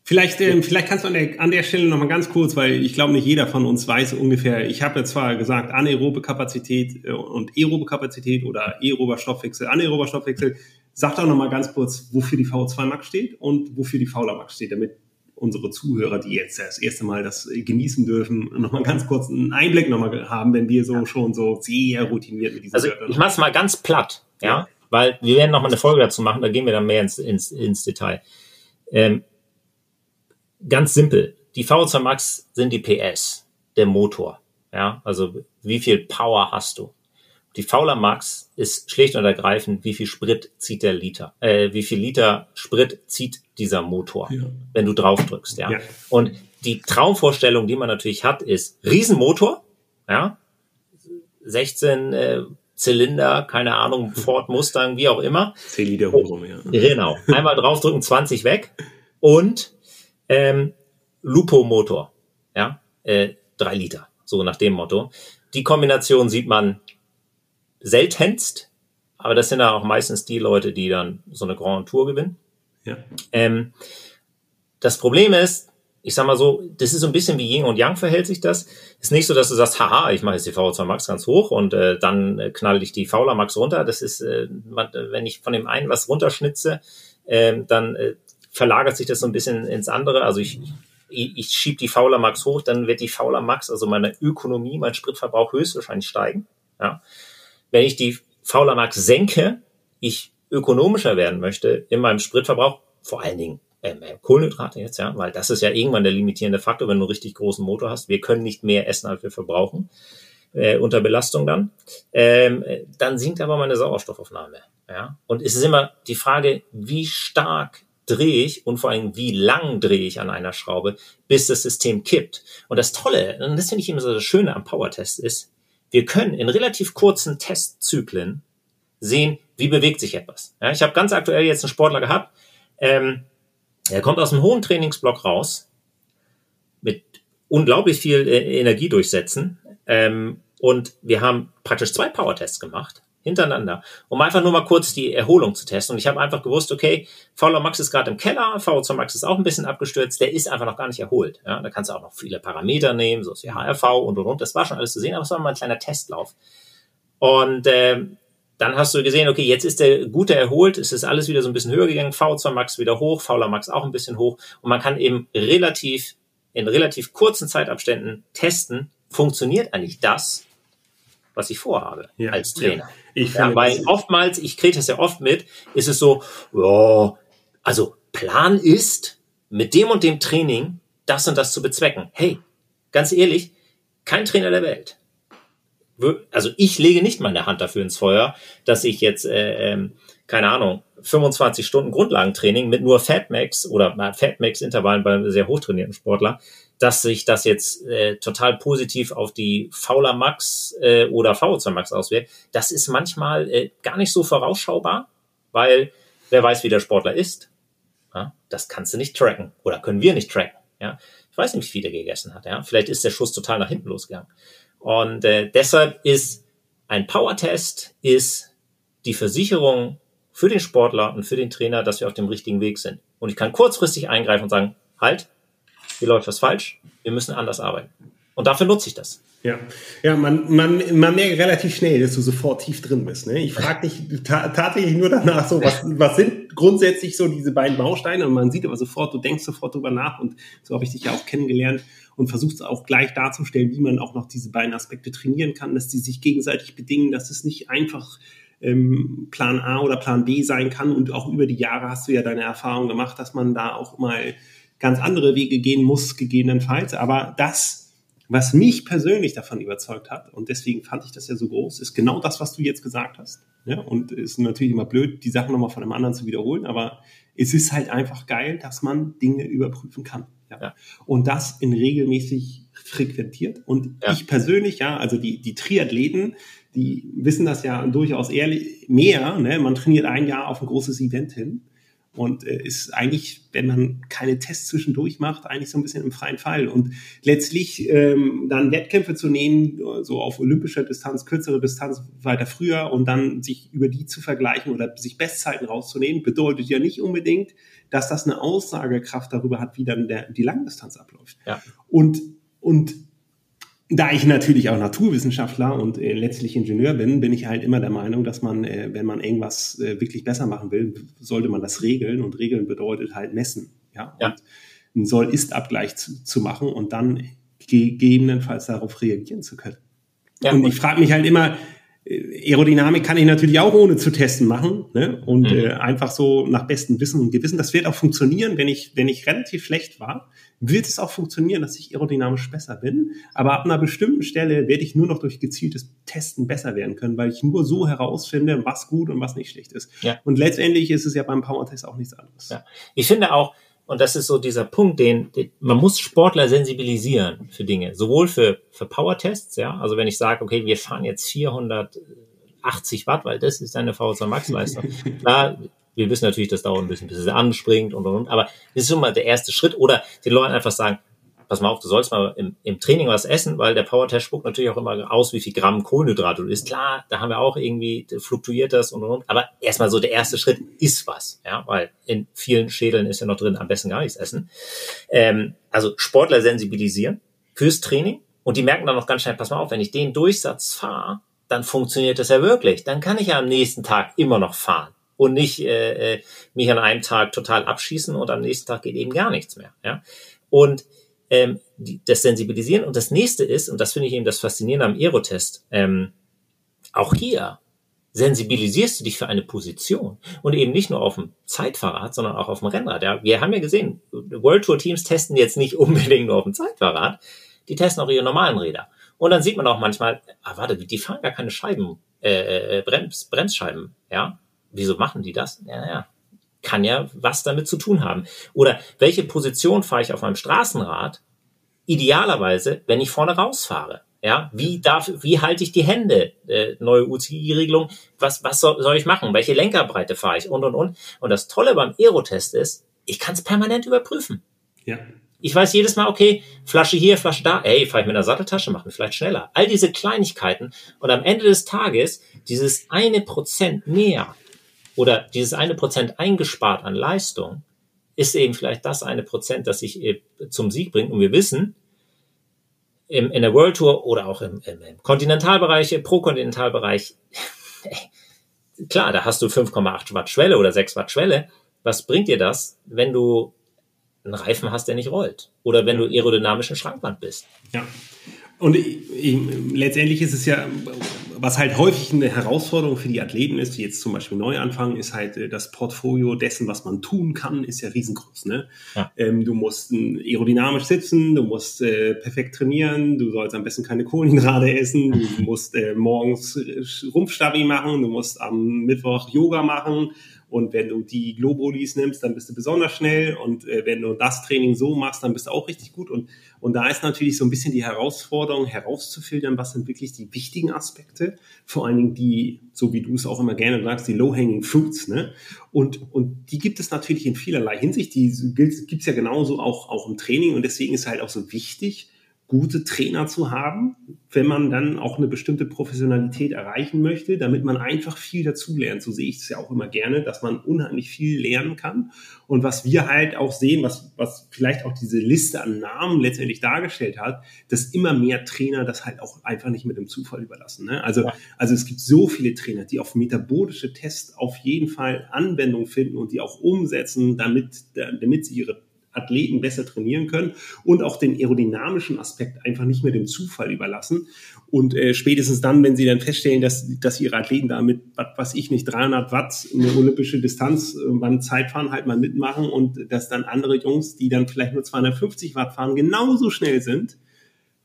Vielleicht, ähm, vielleicht kannst du an der, an der Stelle nochmal ganz kurz, weil ich glaube, nicht jeder von uns weiß ungefähr, ich habe ja zwar gesagt, anaerobe Kapazität äh, und aerobe Kapazität oder aerober Stoffwechsel, anaerober Stoffwechsel. Sag doch nochmal ganz kurz, wofür die VO2 Max steht und wofür die Fauler Max steht, damit unsere Zuhörer, die jetzt das erste Mal das genießen dürfen, nochmal ganz kurz einen Einblick nochmal haben, wenn wir so schon so sehr routiniert mit diesen Also Wörtern ich mache es mal ganz platt, ja? ja, weil wir werden nochmal eine Folge dazu machen, da gehen wir dann mehr ins, ins, ins Detail. Ähm, ganz simpel. Die VO2 Max sind die PS, der Motor. Ja, also wie viel Power hast du? Die Fauler Max ist schlicht und ergreifend, wie viel Sprit zieht der Liter, äh, wie viel Liter Sprit zieht dieser Motor, ja. wenn du drauf drückst, ja? ja. Und die Traumvorstellung, die man natürlich hat, ist Riesenmotor, ja, 16 äh, Zylinder, keine Ahnung, Ford Mustang, wie auch immer. 10 Liter hoch, ja. Genau. Einmal draufdrücken, 20 weg und ähm, Lupo-Motor, ja, äh, drei Liter, so nach dem Motto. Die Kombination sieht man seltenst, aber das sind ja auch meistens die Leute, die dann so eine Grand Tour gewinnen. Ja. Ähm, das Problem ist, ich sag mal so, das ist so ein bisschen wie Yin und Yang verhält sich das. Ist nicht so, dass du sagst, haha, ich mache jetzt die VO2 Max ganz hoch und äh, dann äh, knall ich die Fauler Max runter. Das ist, äh, man, wenn ich von dem einen was runterschnitze, äh, dann äh, verlagert sich das so ein bisschen ins andere. Also ich, ich, ich schiebe die Fauler Max hoch, dann wird die Fauler Max, also meine Ökonomie, mein Spritverbrauch höchstwahrscheinlich steigen. Ja. Wenn ich die Fauler Max senke, ich ökonomischer werden möchte in meinem Spritverbrauch, vor allen Dingen ähm, äh, Kohlenhydrate jetzt, ja, weil das ist ja irgendwann der limitierende Faktor, wenn du einen richtig großen Motor hast. Wir können nicht mehr essen, als wir verbrauchen, äh, unter Belastung dann. Ähm, dann sinkt aber meine Sauerstoffaufnahme. Ja? Und es ist immer die Frage, wie stark drehe ich und vor allem, wie lang drehe ich an einer Schraube, bis das System kippt. Und das Tolle, und das finde ich immer so das Schöne am Power-Test ist, wir können in relativ kurzen Testzyklen sehen, wie bewegt sich etwas. Ja, ich habe ganz aktuell jetzt einen Sportler gehabt, ähm, er kommt aus einem hohen Trainingsblock raus, mit unglaublich viel äh, Energie durchsetzen, ähm, und wir haben praktisch zwei Power-Tests gemacht hintereinander, um einfach nur mal kurz die Erholung zu testen. Und ich habe einfach gewusst, okay, VLO Max ist gerade im Keller, VO2 Max ist auch ein bisschen abgestürzt, der ist einfach noch gar nicht erholt. Ja, da kannst du auch noch viele Parameter nehmen, so wie HRV und und und. Das war schon alles zu sehen, aber es war mal ein kleiner Testlauf. Und äh, dann hast du gesehen, okay, jetzt ist der gute erholt, es ist alles wieder so ein bisschen höher gegangen, VO2 Max wieder hoch, VLO Max auch ein bisschen hoch. Und man kann eben relativ, in relativ kurzen Zeitabständen testen, funktioniert eigentlich das, was ich vorhabe ja, als Trainer. Ja. Ich ja, weil oftmals, ich kriege das ja oft mit, ist es so, oh, also Plan ist, mit dem und dem Training das und das zu bezwecken. Hey, ganz ehrlich, kein Trainer der Welt. Also ich lege nicht meine Hand dafür ins Feuer, dass ich jetzt, äh, ähm, keine Ahnung, 25 Stunden Grundlagentraining mit nur Fatmax oder Fatmax-Intervallen bei sehr hochtrainierten Sportler dass sich das jetzt äh, total positiv auf die Fauler Max äh, oder VO2 Max auswirkt, das ist manchmal äh, gar nicht so vorausschaubar, weil wer weiß, wie der Sportler ist. Ja, das kannst du nicht tracken oder können wir nicht tracken. Ja, ich weiß nicht, wie viel der gegessen hat. Ja, vielleicht ist der Schuss total nach hinten losgegangen. Und äh, deshalb ist ein Power-Test ist die Versicherung für den Sportler und für den Trainer, dass wir auf dem richtigen Weg sind. Und ich kann kurzfristig eingreifen und sagen, halt, hier läuft was falsch, wir müssen anders arbeiten. Und dafür nutze ich das. Ja, ja man, man, man merkt relativ schnell, dass du sofort tief drin bist. Ne? Ich frage dich ta tatsächlich nur danach so, was, was sind grundsätzlich so diese beiden Bausteine? Und man sieht aber sofort, du denkst sofort drüber nach und so habe ich dich ja auch kennengelernt und versuchst auch gleich darzustellen, wie man auch noch diese beiden Aspekte trainieren kann, dass die sich gegenseitig bedingen, dass es nicht einfach ähm, Plan A oder Plan B sein kann. Und auch über die Jahre hast du ja deine Erfahrung gemacht, dass man da auch mal ganz andere Wege gehen muss, gegebenenfalls. Aber das was mich persönlich davon überzeugt hat, und deswegen fand ich das ja so groß, ist genau das, was du jetzt gesagt hast. Ja, und es ist natürlich immer blöd, die Sachen nochmal von einem anderen zu wiederholen, aber es ist halt einfach geil, dass man Dinge überprüfen kann. Ja. ja. Und das in regelmäßig frequentiert. Und ja. ich persönlich, ja, also die, die Triathleten, die wissen das ja durchaus ehrlich mehr. Ne? Man trainiert ein Jahr auf ein großes Event hin und äh, ist eigentlich, wenn man keine Tests zwischendurch macht, eigentlich so ein bisschen im freien Fall. Und letztlich ähm, dann Wettkämpfe zu nehmen, so auf olympischer Distanz, kürzere Distanz weiter früher und dann sich über die zu vergleichen oder sich Bestzeiten rauszunehmen, bedeutet ja nicht unbedingt, dass das eine Aussagekraft darüber hat, wie dann der, die Langdistanz abläuft. Ja. Und, und da ich natürlich auch Naturwissenschaftler und äh, letztlich Ingenieur bin, bin ich halt immer der Meinung, dass man, äh, wenn man irgendwas äh, wirklich besser machen will, sollte man das regeln. Und regeln bedeutet halt messen. Ja. ja. Und einen Soll-Ist-Abgleich zu, zu machen und dann gegebenenfalls darauf reagieren zu können. Ja, und ich frage mich halt immer, Aerodynamik kann ich natürlich auch ohne zu testen machen ne? und mhm. äh, einfach so nach bestem Wissen und Gewissen. Das wird auch funktionieren, wenn ich wenn ich relativ schlecht war, wird es auch funktionieren, dass ich aerodynamisch besser bin. Aber ab einer bestimmten Stelle werde ich nur noch durch gezieltes Testen besser werden können, weil ich nur so herausfinde, was gut und was nicht schlecht ist. Ja. Und letztendlich ist es ja beim Power-Test auch nichts anderes. Ja. Ich finde auch und das ist so dieser Punkt, den, den man muss Sportler sensibilisieren für Dinge, sowohl für für Power-Tests, ja, also wenn ich sage, okay, wir fahren jetzt 480 Watt, weil das ist eine VSA Max Leistung. Klar, wir wissen natürlich, das dauert ein bisschen, bis es anspringt und und und, aber das ist schon mal der erste Schritt. Oder den Leuten einfach sagen, pass mal auf, du sollst mal im, im Training was essen, weil der Power-Test spuckt natürlich auch immer aus, wie viel Gramm Kohlenhydrate du isst. Klar, da haben wir auch irgendwie, fluktuiert das und, und, und. Aber erstmal so der erste Schritt ist was, ja, weil in vielen Schädeln ist ja noch drin, am besten gar nichts essen. Ähm, also Sportler sensibilisieren fürs Training und die merken dann noch ganz schnell, pass mal auf, wenn ich den Durchsatz fahre, dann funktioniert das ja wirklich. Dann kann ich ja am nächsten Tag immer noch fahren und nicht äh, äh mich an einem Tag total abschießen und am nächsten Tag geht eben gar nichts mehr. Ja? Und ähm, die, das Sensibilisieren. Und das nächste ist, und das finde ich eben das Faszinierende am Aerotest, ähm, auch hier sensibilisierst du dich für eine Position und eben nicht nur auf dem Zeitfahrrad, sondern auch auf dem Rennrad. Ja, wir haben ja gesehen, World Tour Teams testen jetzt nicht unbedingt nur auf dem Zeitfahrrad, die testen auch ihre normalen Räder. Und dann sieht man auch manchmal, ah, warte, die fahren gar keine Scheiben, äh, äh Brems, Bremsscheiben, ja. Wieso machen die das? Ja, ja, kann ja was damit zu tun haben. Oder welche Position fahre ich auf meinem Straßenrad? Idealerweise, wenn ich vorne rausfahre. Ja, wie darf, wie halte ich die Hände? Äh, neue UCI-Regelung. Was, was soll, soll ich machen? Welche Lenkerbreite fahre ich? Und, und, und. Und das Tolle beim Aerotest ist, ich kann es permanent überprüfen. Ja. Ich weiß jedes Mal, okay, Flasche hier, Flasche da, ey, fahre ich mit einer Satteltasche, mach mich vielleicht schneller. All diese Kleinigkeiten. Und am Ende des Tages, dieses eine Prozent mehr, oder dieses eine Prozent eingespart an Leistung ist eben vielleicht das eine Prozent, das sich äh, zum Sieg bringt. Und wir wissen, im, in der World Tour oder auch im, im, im Kontinentalbereich, im Pro-Kontinentalbereich, klar, da hast du 5,8 Watt Schwelle oder 6 Watt Schwelle. Was bringt dir das, wenn du einen Reifen hast, der nicht rollt? Oder wenn du aerodynamischen Schrankwand bist? Ja. Und ich, ich, letztendlich ist es ja, was halt häufig eine Herausforderung für die Athleten ist, die jetzt zum Beispiel neu anfangen, ist halt äh, das Portfolio dessen, was man tun kann, ist ja riesengroß. Ne? Ja. Ähm, du musst aerodynamisch sitzen, du musst äh, perfekt trainieren, du sollst am besten keine Kohlenhydrate essen, du musst äh, morgens Rumpfstabi machen, du musst am Mittwoch Yoga machen und wenn du die Globulis nimmst, dann bist du besonders schnell. Und äh, wenn du das Training so machst, dann bist du auch richtig gut. Und, und da ist natürlich so ein bisschen die Herausforderung, herauszufiltern, was sind wirklich die wichtigen Aspekte. Vor allen Dingen die, so wie du es auch immer gerne sagst, die low-hanging fruits. Ne? Und, und die gibt es natürlich in vielerlei Hinsicht. Die gibt es ja genauso auch, auch im Training. Und deswegen ist halt auch so wichtig, gute Trainer zu haben, wenn man dann auch eine bestimmte Professionalität erreichen möchte, damit man einfach viel dazulernt. So sehe ich es ja auch immer gerne, dass man unheimlich viel lernen kann. Und was wir halt auch sehen, was, was vielleicht auch diese Liste an Namen letztendlich dargestellt hat, dass immer mehr Trainer das halt auch einfach nicht mit dem Zufall überlassen. Ne? Also, ja. also es gibt so viele Trainer, die auf metabolische Tests auf jeden Fall Anwendung finden und die auch umsetzen, damit, damit sie ihre Athleten besser trainieren können und auch den aerodynamischen Aspekt einfach nicht mehr dem Zufall überlassen. Und äh, spätestens dann, wenn sie dann feststellen, dass, dass ihre Athleten damit, was weiß ich nicht, 300 Watt eine olympische Distanz äh, beim Zeitfahren halt mal mitmachen und dass dann andere Jungs, die dann vielleicht nur 250 Watt fahren, genauso schnell sind,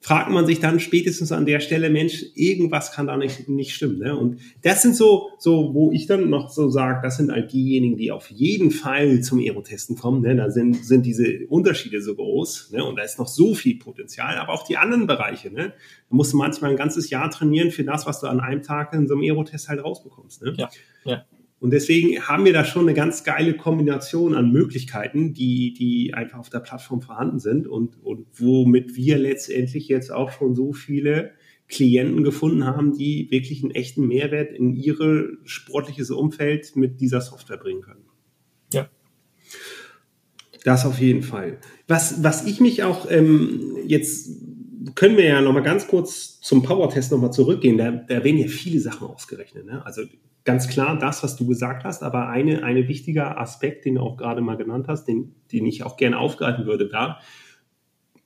fragt man sich dann spätestens an der Stelle, Mensch, irgendwas kann da nicht, nicht stimmen. Ne? Und das sind so, so, wo ich dann noch so sage, das sind halt diejenigen, die auf jeden Fall zum Aerotesten kommen. Ne? Da sind, sind diese Unterschiede so groß ne? und da ist noch so viel Potenzial, aber auch die anderen Bereiche. Ne? Da musst du manchmal ein ganzes Jahr trainieren für das, was du an einem Tag in so einem Aerotest halt rausbekommst. Ne? Ja, ja. Und deswegen haben wir da schon eine ganz geile Kombination an Möglichkeiten, die, die einfach auf der Plattform vorhanden sind und, und womit wir letztendlich jetzt auch schon so viele Klienten gefunden haben, die wirklich einen echten Mehrwert in ihre sportliches Umfeld mit dieser Software bringen können. Ja. Das auf jeden Fall. Was, was ich mich auch ähm, jetzt können wir ja noch mal ganz kurz zum Power-Test noch mal zurückgehen. Da, da werden ja viele Sachen ausgerechnet. Ne? Also ganz klar das, was du gesagt hast, aber eine, eine wichtiger Aspekt, den du auch gerade mal genannt hast, den, den ich auch gerne aufgreifen würde da.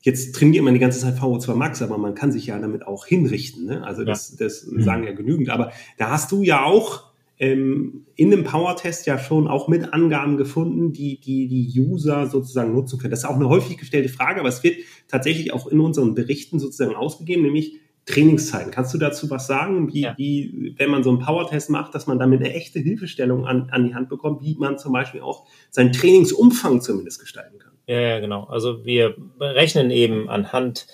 Jetzt trainiert man die ganze Zeit VO2 Max, aber man kann sich ja damit auch hinrichten. Ne? Also das, ja. das mhm. sagen ja genügend. Aber da hast du ja auch ähm, in dem Power-Test ja schon auch mit Angaben gefunden, die, die die User sozusagen nutzen können. Das ist auch eine häufig gestellte Frage, aber es wird tatsächlich auch in unseren Berichten sozusagen ausgegeben, nämlich Trainingszeiten. Kannst du dazu was sagen, wie, ja. wie wenn man so einen Power-Test macht, dass man damit eine echte Hilfestellung an, an die Hand bekommt, wie man zum Beispiel auch seinen Trainingsumfang zumindest gestalten kann? Ja, ja, genau. Also wir berechnen eben anhand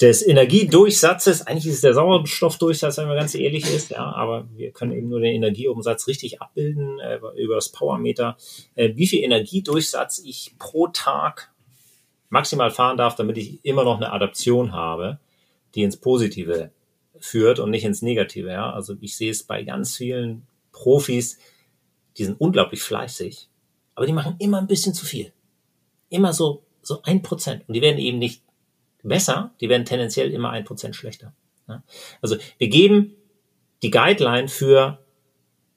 des Energiedurchsatzes, eigentlich ist es der Sauerstoffdurchsatz, wenn man ganz ehrlich ist, ja, aber wir können eben nur den Energieumsatz richtig abbilden äh, über das Powermeter, äh, wie viel Energiedurchsatz ich pro Tag maximal fahren darf, damit ich immer noch eine Adaption habe die ins Positive führt und nicht ins Negative. Ja? Also ich sehe es bei ganz vielen Profis, die sind unglaublich fleißig, aber die machen immer ein bisschen zu viel. Immer so, so ein Prozent. Und die werden eben nicht besser, die werden tendenziell immer ein Prozent schlechter. Ja? Also wir geben die Guideline für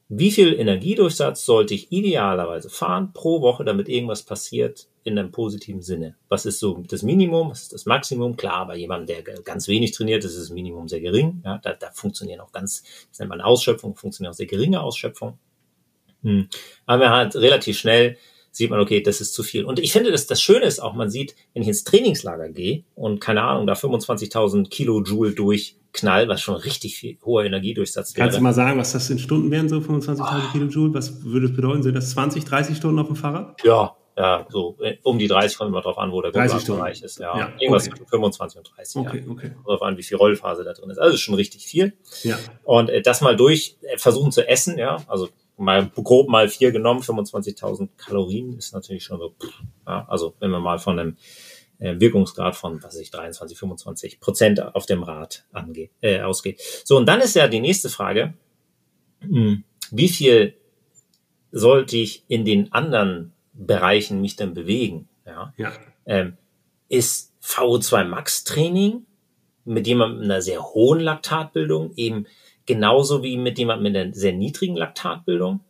wie viel Energiedurchsatz sollte ich idealerweise fahren pro Woche, damit irgendwas passiert in einem positiven Sinne? Was ist so das Minimum? Was ist das Maximum? Klar, bei jemandem, der ganz wenig trainiert, ist das Minimum sehr gering. Ja, da, da funktionieren auch ganz, das nennt man Ausschöpfung, funktionieren auch sehr geringe Ausschöpfung. Hm. Aber halt relativ schnell sieht man, okay, das ist zu viel. Und ich finde, dass das Schöne ist auch, man sieht, wenn ich ins Trainingslager gehe und keine Ahnung, da 25.000 Kilojoule durchknall, was schon richtig viel hoher Energiedurchsatz wäre. Kannst du mal sagen, was das in Stunden wären, so 25.000 oh. Kilojoule? Was würde das bedeuten? Sind das 20, 30 Stunden auf dem Fahrrad? Ja, ja, so äh, um die 30 kommt immer drauf an, wo der Grundlagenbereich ist. Ja, ja irgendwas okay. 25 und 30. Okay, ja. okay. Darauf an, wie viel Rollphase da drin ist. Also schon richtig viel. Ja. Und äh, das mal durch äh, versuchen zu essen, ja, also mal grob mal vier genommen, 25.000 Kalorien ist natürlich schon so, ja, also wenn man mal von einem äh, Wirkungsgrad von, was weiß ich, 23, 25 Prozent auf dem Rad angeht, äh, ausgeht. So, und dann ist ja die nächste Frage, mh, hm, wie viel sollte ich in den anderen Bereichen mich dann bewegen? Ja. ja. Ähm, ist VO2 Max Training mit jemandem mit einer sehr hohen Laktatbildung eben genauso wie mit jemandem mit einer sehr niedrigen Laktatbildung?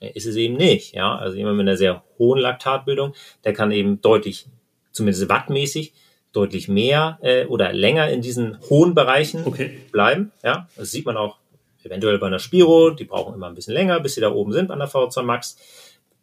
Ist es eben nicht. Ja, also jemand mit einer sehr hohen Laktatbildung, der kann eben deutlich, zumindest wattmäßig, deutlich mehr äh, oder länger in diesen hohen Bereichen okay. bleiben. Ja, das sieht man auch eventuell bei einer Spiro. Die brauchen immer ein bisschen länger, bis sie da oben sind an der VO2 Max.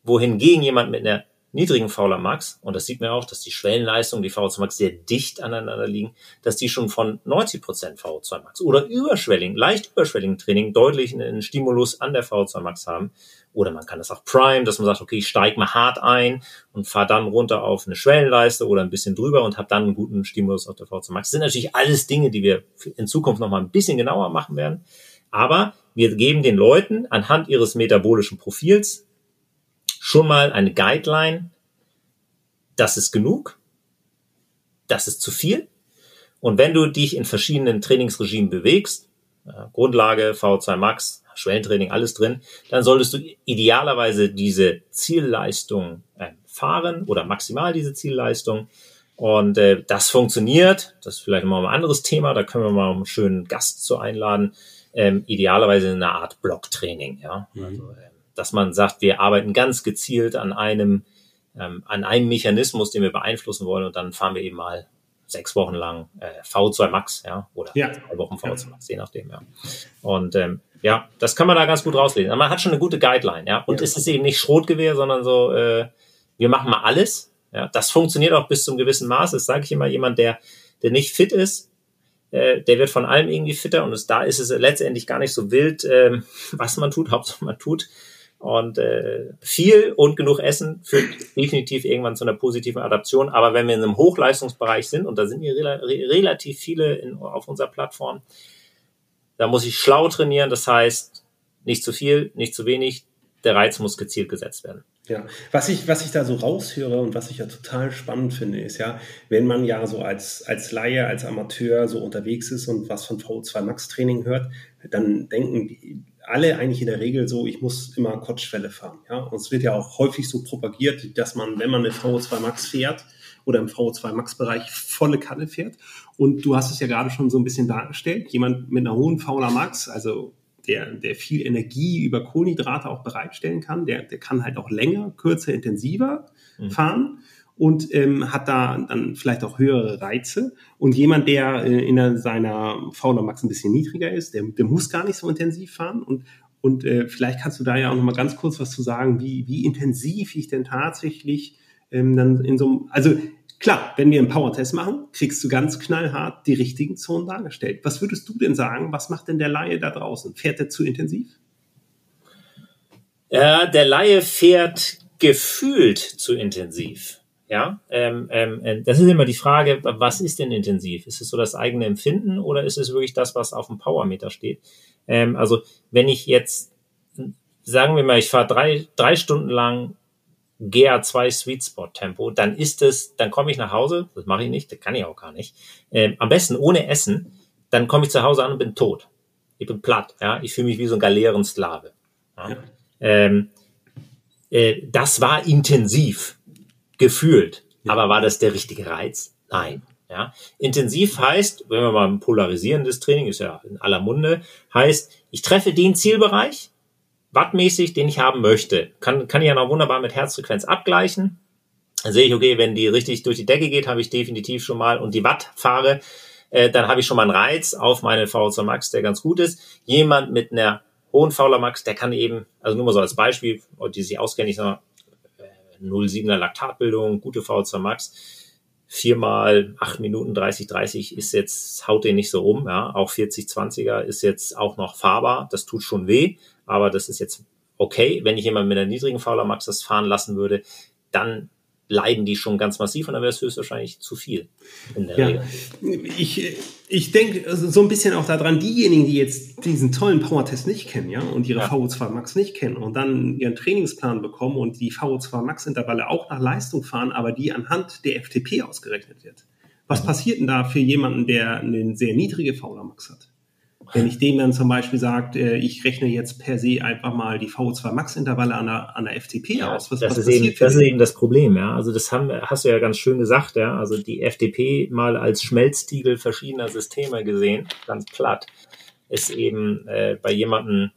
Wohingegen jemand mit einer niedrigen Fauler Max, und das sieht man auch, dass die Schwellenleistungen, die VO2 Max sehr dicht aneinander liegen, dass die schon von 90 Prozent VO2 Max oder überschwelligen, leicht überschwelligen Training deutlich einen Stimulus an der VO2 Max haben. Oder man kann das auch prime, dass man sagt, okay, ich steige mal hart ein und fahre dann runter auf eine Schwellenleiste oder ein bisschen drüber und habe dann einen guten Stimulus auf der VO2 Max. Das sind natürlich alles Dinge, die wir in Zukunft nochmal ein bisschen genauer machen werden. Aber wir geben den Leuten anhand ihres metabolischen Profils schon mal eine Guideline, das ist genug, das ist zu viel. Und wenn du dich in verschiedenen Trainingsregimen bewegst, Grundlage, V2 Max, Schwellentraining, alles drin, dann solltest du idealerweise diese Zielleistung äh, fahren oder maximal diese Zielleistung. Und äh, das funktioniert. Das ist vielleicht mal ein anderes Thema. Da können wir mal einen schönen Gast zu einladen. Ähm, idealerweise in einer Art Blocktraining. Ja, mhm. also, äh, dass man sagt, wir arbeiten ganz gezielt an einem, ähm, an einem Mechanismus, den wir beeinflussen wollen und dann fahren wir eben mal sechs Wochen lang äh, V2 Max, ja, oder ja. zwei Wochen V2 Max, je nachdem, ja. Und ähm, ja, das kann man da ganz gut rauslesen. Man hat schon eine gute Guideline, ja. Und ja. es ist eben nicht Schrotgewehr, sondern so, äh, wir machen mal alles. Ja, das funktioniert auch bis zum gewissen Maß. Das sage ich immer jemand, der, der nicht fit ist, äh, der wird von allem irgendwie fitter und es, da ist es letztendlich gar nicht so wild, äh, was man tut, Hauptsache man tut. Und äh, viel und genug Essen führt definitiv irgendwann zu einer positiven Adaption. Aber wenn wir in einem Hochleistungsbereich sind, und da sind hier rela relativ viele in, auf unserer Plattform, da muss ich schlau trainieren. Das heißt, nicht zu viel, nicht zu wenig. Der Reiz muss gezielt gesetzt werden. Ja, was ich, was ich da so raushöre und was ich ja total spannend finde, ist ja, wenn man ja so als, als Laie, als Amateur so unterwegs ist und was von VO2 Max Training hört, dann denken alle eigentlich in der Regel so, ich muss immer Kurzschwelle fahren. Ja? Und es wird ja auch häufig so propagiert, dass man, wenn man eine VO2 Max fährt oder im VO2 Max Bereich volle Kanne fährt. Und du hast es ja gerade schon so ein bisschen dargestellt, jemand mit einer hohen VLA Max, also der, der viel Energie über Kohlenhydrate auch bereitstellen kann. Der, der kann halt auch länger, kürzer, intensiver mhm. fahren und ähm, hat da dann vielleicht auch höhere Reize. Und jemand, der äh, in seiner Fauna Max ein bisschen niedriger ist, der, der muss gar nicht so intensiv fahren. Und, und äh, vielleicht kannst du da ja auch noch mal ganz kurz was zu sagen, wie, wie intensiv ich denn tatsächlich ähm, dann in so einem, also Klar, wenn wir einen Power-Test machen, kriegst du ganz knallhart die richtigen Zonen dargestellt. Was würdest du denn sagen? Was macht denn der Laie da draußen? Fährt er zu intensiv? Ja, der Laie fährt gefühlt zu intensiv. Ja, ähm, ähm, äh, das ist immer die Frage, was ist denn intensiv? Ist es so das eigene Empfinden oder ist es wirklich das, was auf dem Powermeter steht? Ähm, also wenn ich jetzt, sagen wir mal, ich fahre drei, drei Stunden lang GA2 Sweet Spot Tempo, dann ist es, dann komme ich nach Hause, das mache ich nicht, das kann ich auch gar nicht. Ähm, am besten ohne Essen, dann komme ich zu Hause an und bin tot. Ich bin platt, ja, ich fühle mich wie so ein Galeerensklave. Ja. Ja. Ähm, äh, das war intensiv gefühlt, ja. aber war das der richtige Reiz? Nein. Ja, intensiv heißt, wenn wir mal ein polarisierendes Training ist ja in aller Munde, heißt, ich treffe den Zielbereich, wattmäßig, den ich haben möchte. Kann, kann ich ja noch wunderbar mit Herzfrequenz abgleichen. Dann sehe ich, okay, wenn die richtig durch die Decke geht, habe ich definitiv schon mal und die Watt fahre, äh, dann habe ich schon mal einen Reiz auf meine VO2 Max, der ganz gut ist. Jemand mit einer hohen VLA Max, der kann eben, also nur mal so als Beispiel, die sich auskennen, ich sage 0,7er Laktatbildung, gute VO2 Max, viermal acht Minuten 30, 30 ist jetzt, haut den nicht so um, ja. Auch 40, 20er ist jetzt auch noch fahrbar. Das tut schon weh aber das ist jetzt okay. Wenn ich jemand mit einer niedrigen Fauler Max das fahren lassen würde, dann leiden die schon ganz massiv und dann wäre es höchstwahrscheinlich zu viel in der ja, Regel. Ich, ich denke so ein bisschen auch daran, diejenigen, die jetzt diesen tollen Power-Test nicht kennen, ja, und ihre ja. VO2 Max nicht kennen und dann ihren Trainingsplan bekommen und die VO2 Max-Intervalle auch nach Leistung fahren, aber die anhand der FTP ausgerechnet wird. Was mhm. passiert denn da für jemanden, der eine sehr niedrige VO2 Max hat? Wenn ich dem dann zum Beispiel sage, äh, ich rechne jetzt per se einfach mal die VO2 Max-Intervalle an der, an der FTP ja, aus, was, das, was ist eben, das ist eben das Problem, ja. Also das haben, hast du ja ganz schön gesagt, ja. Also die FTP mal als Schmelztiegel verschiedener Systeme gesehen, ganz platt, ist eben äh, bei jemandem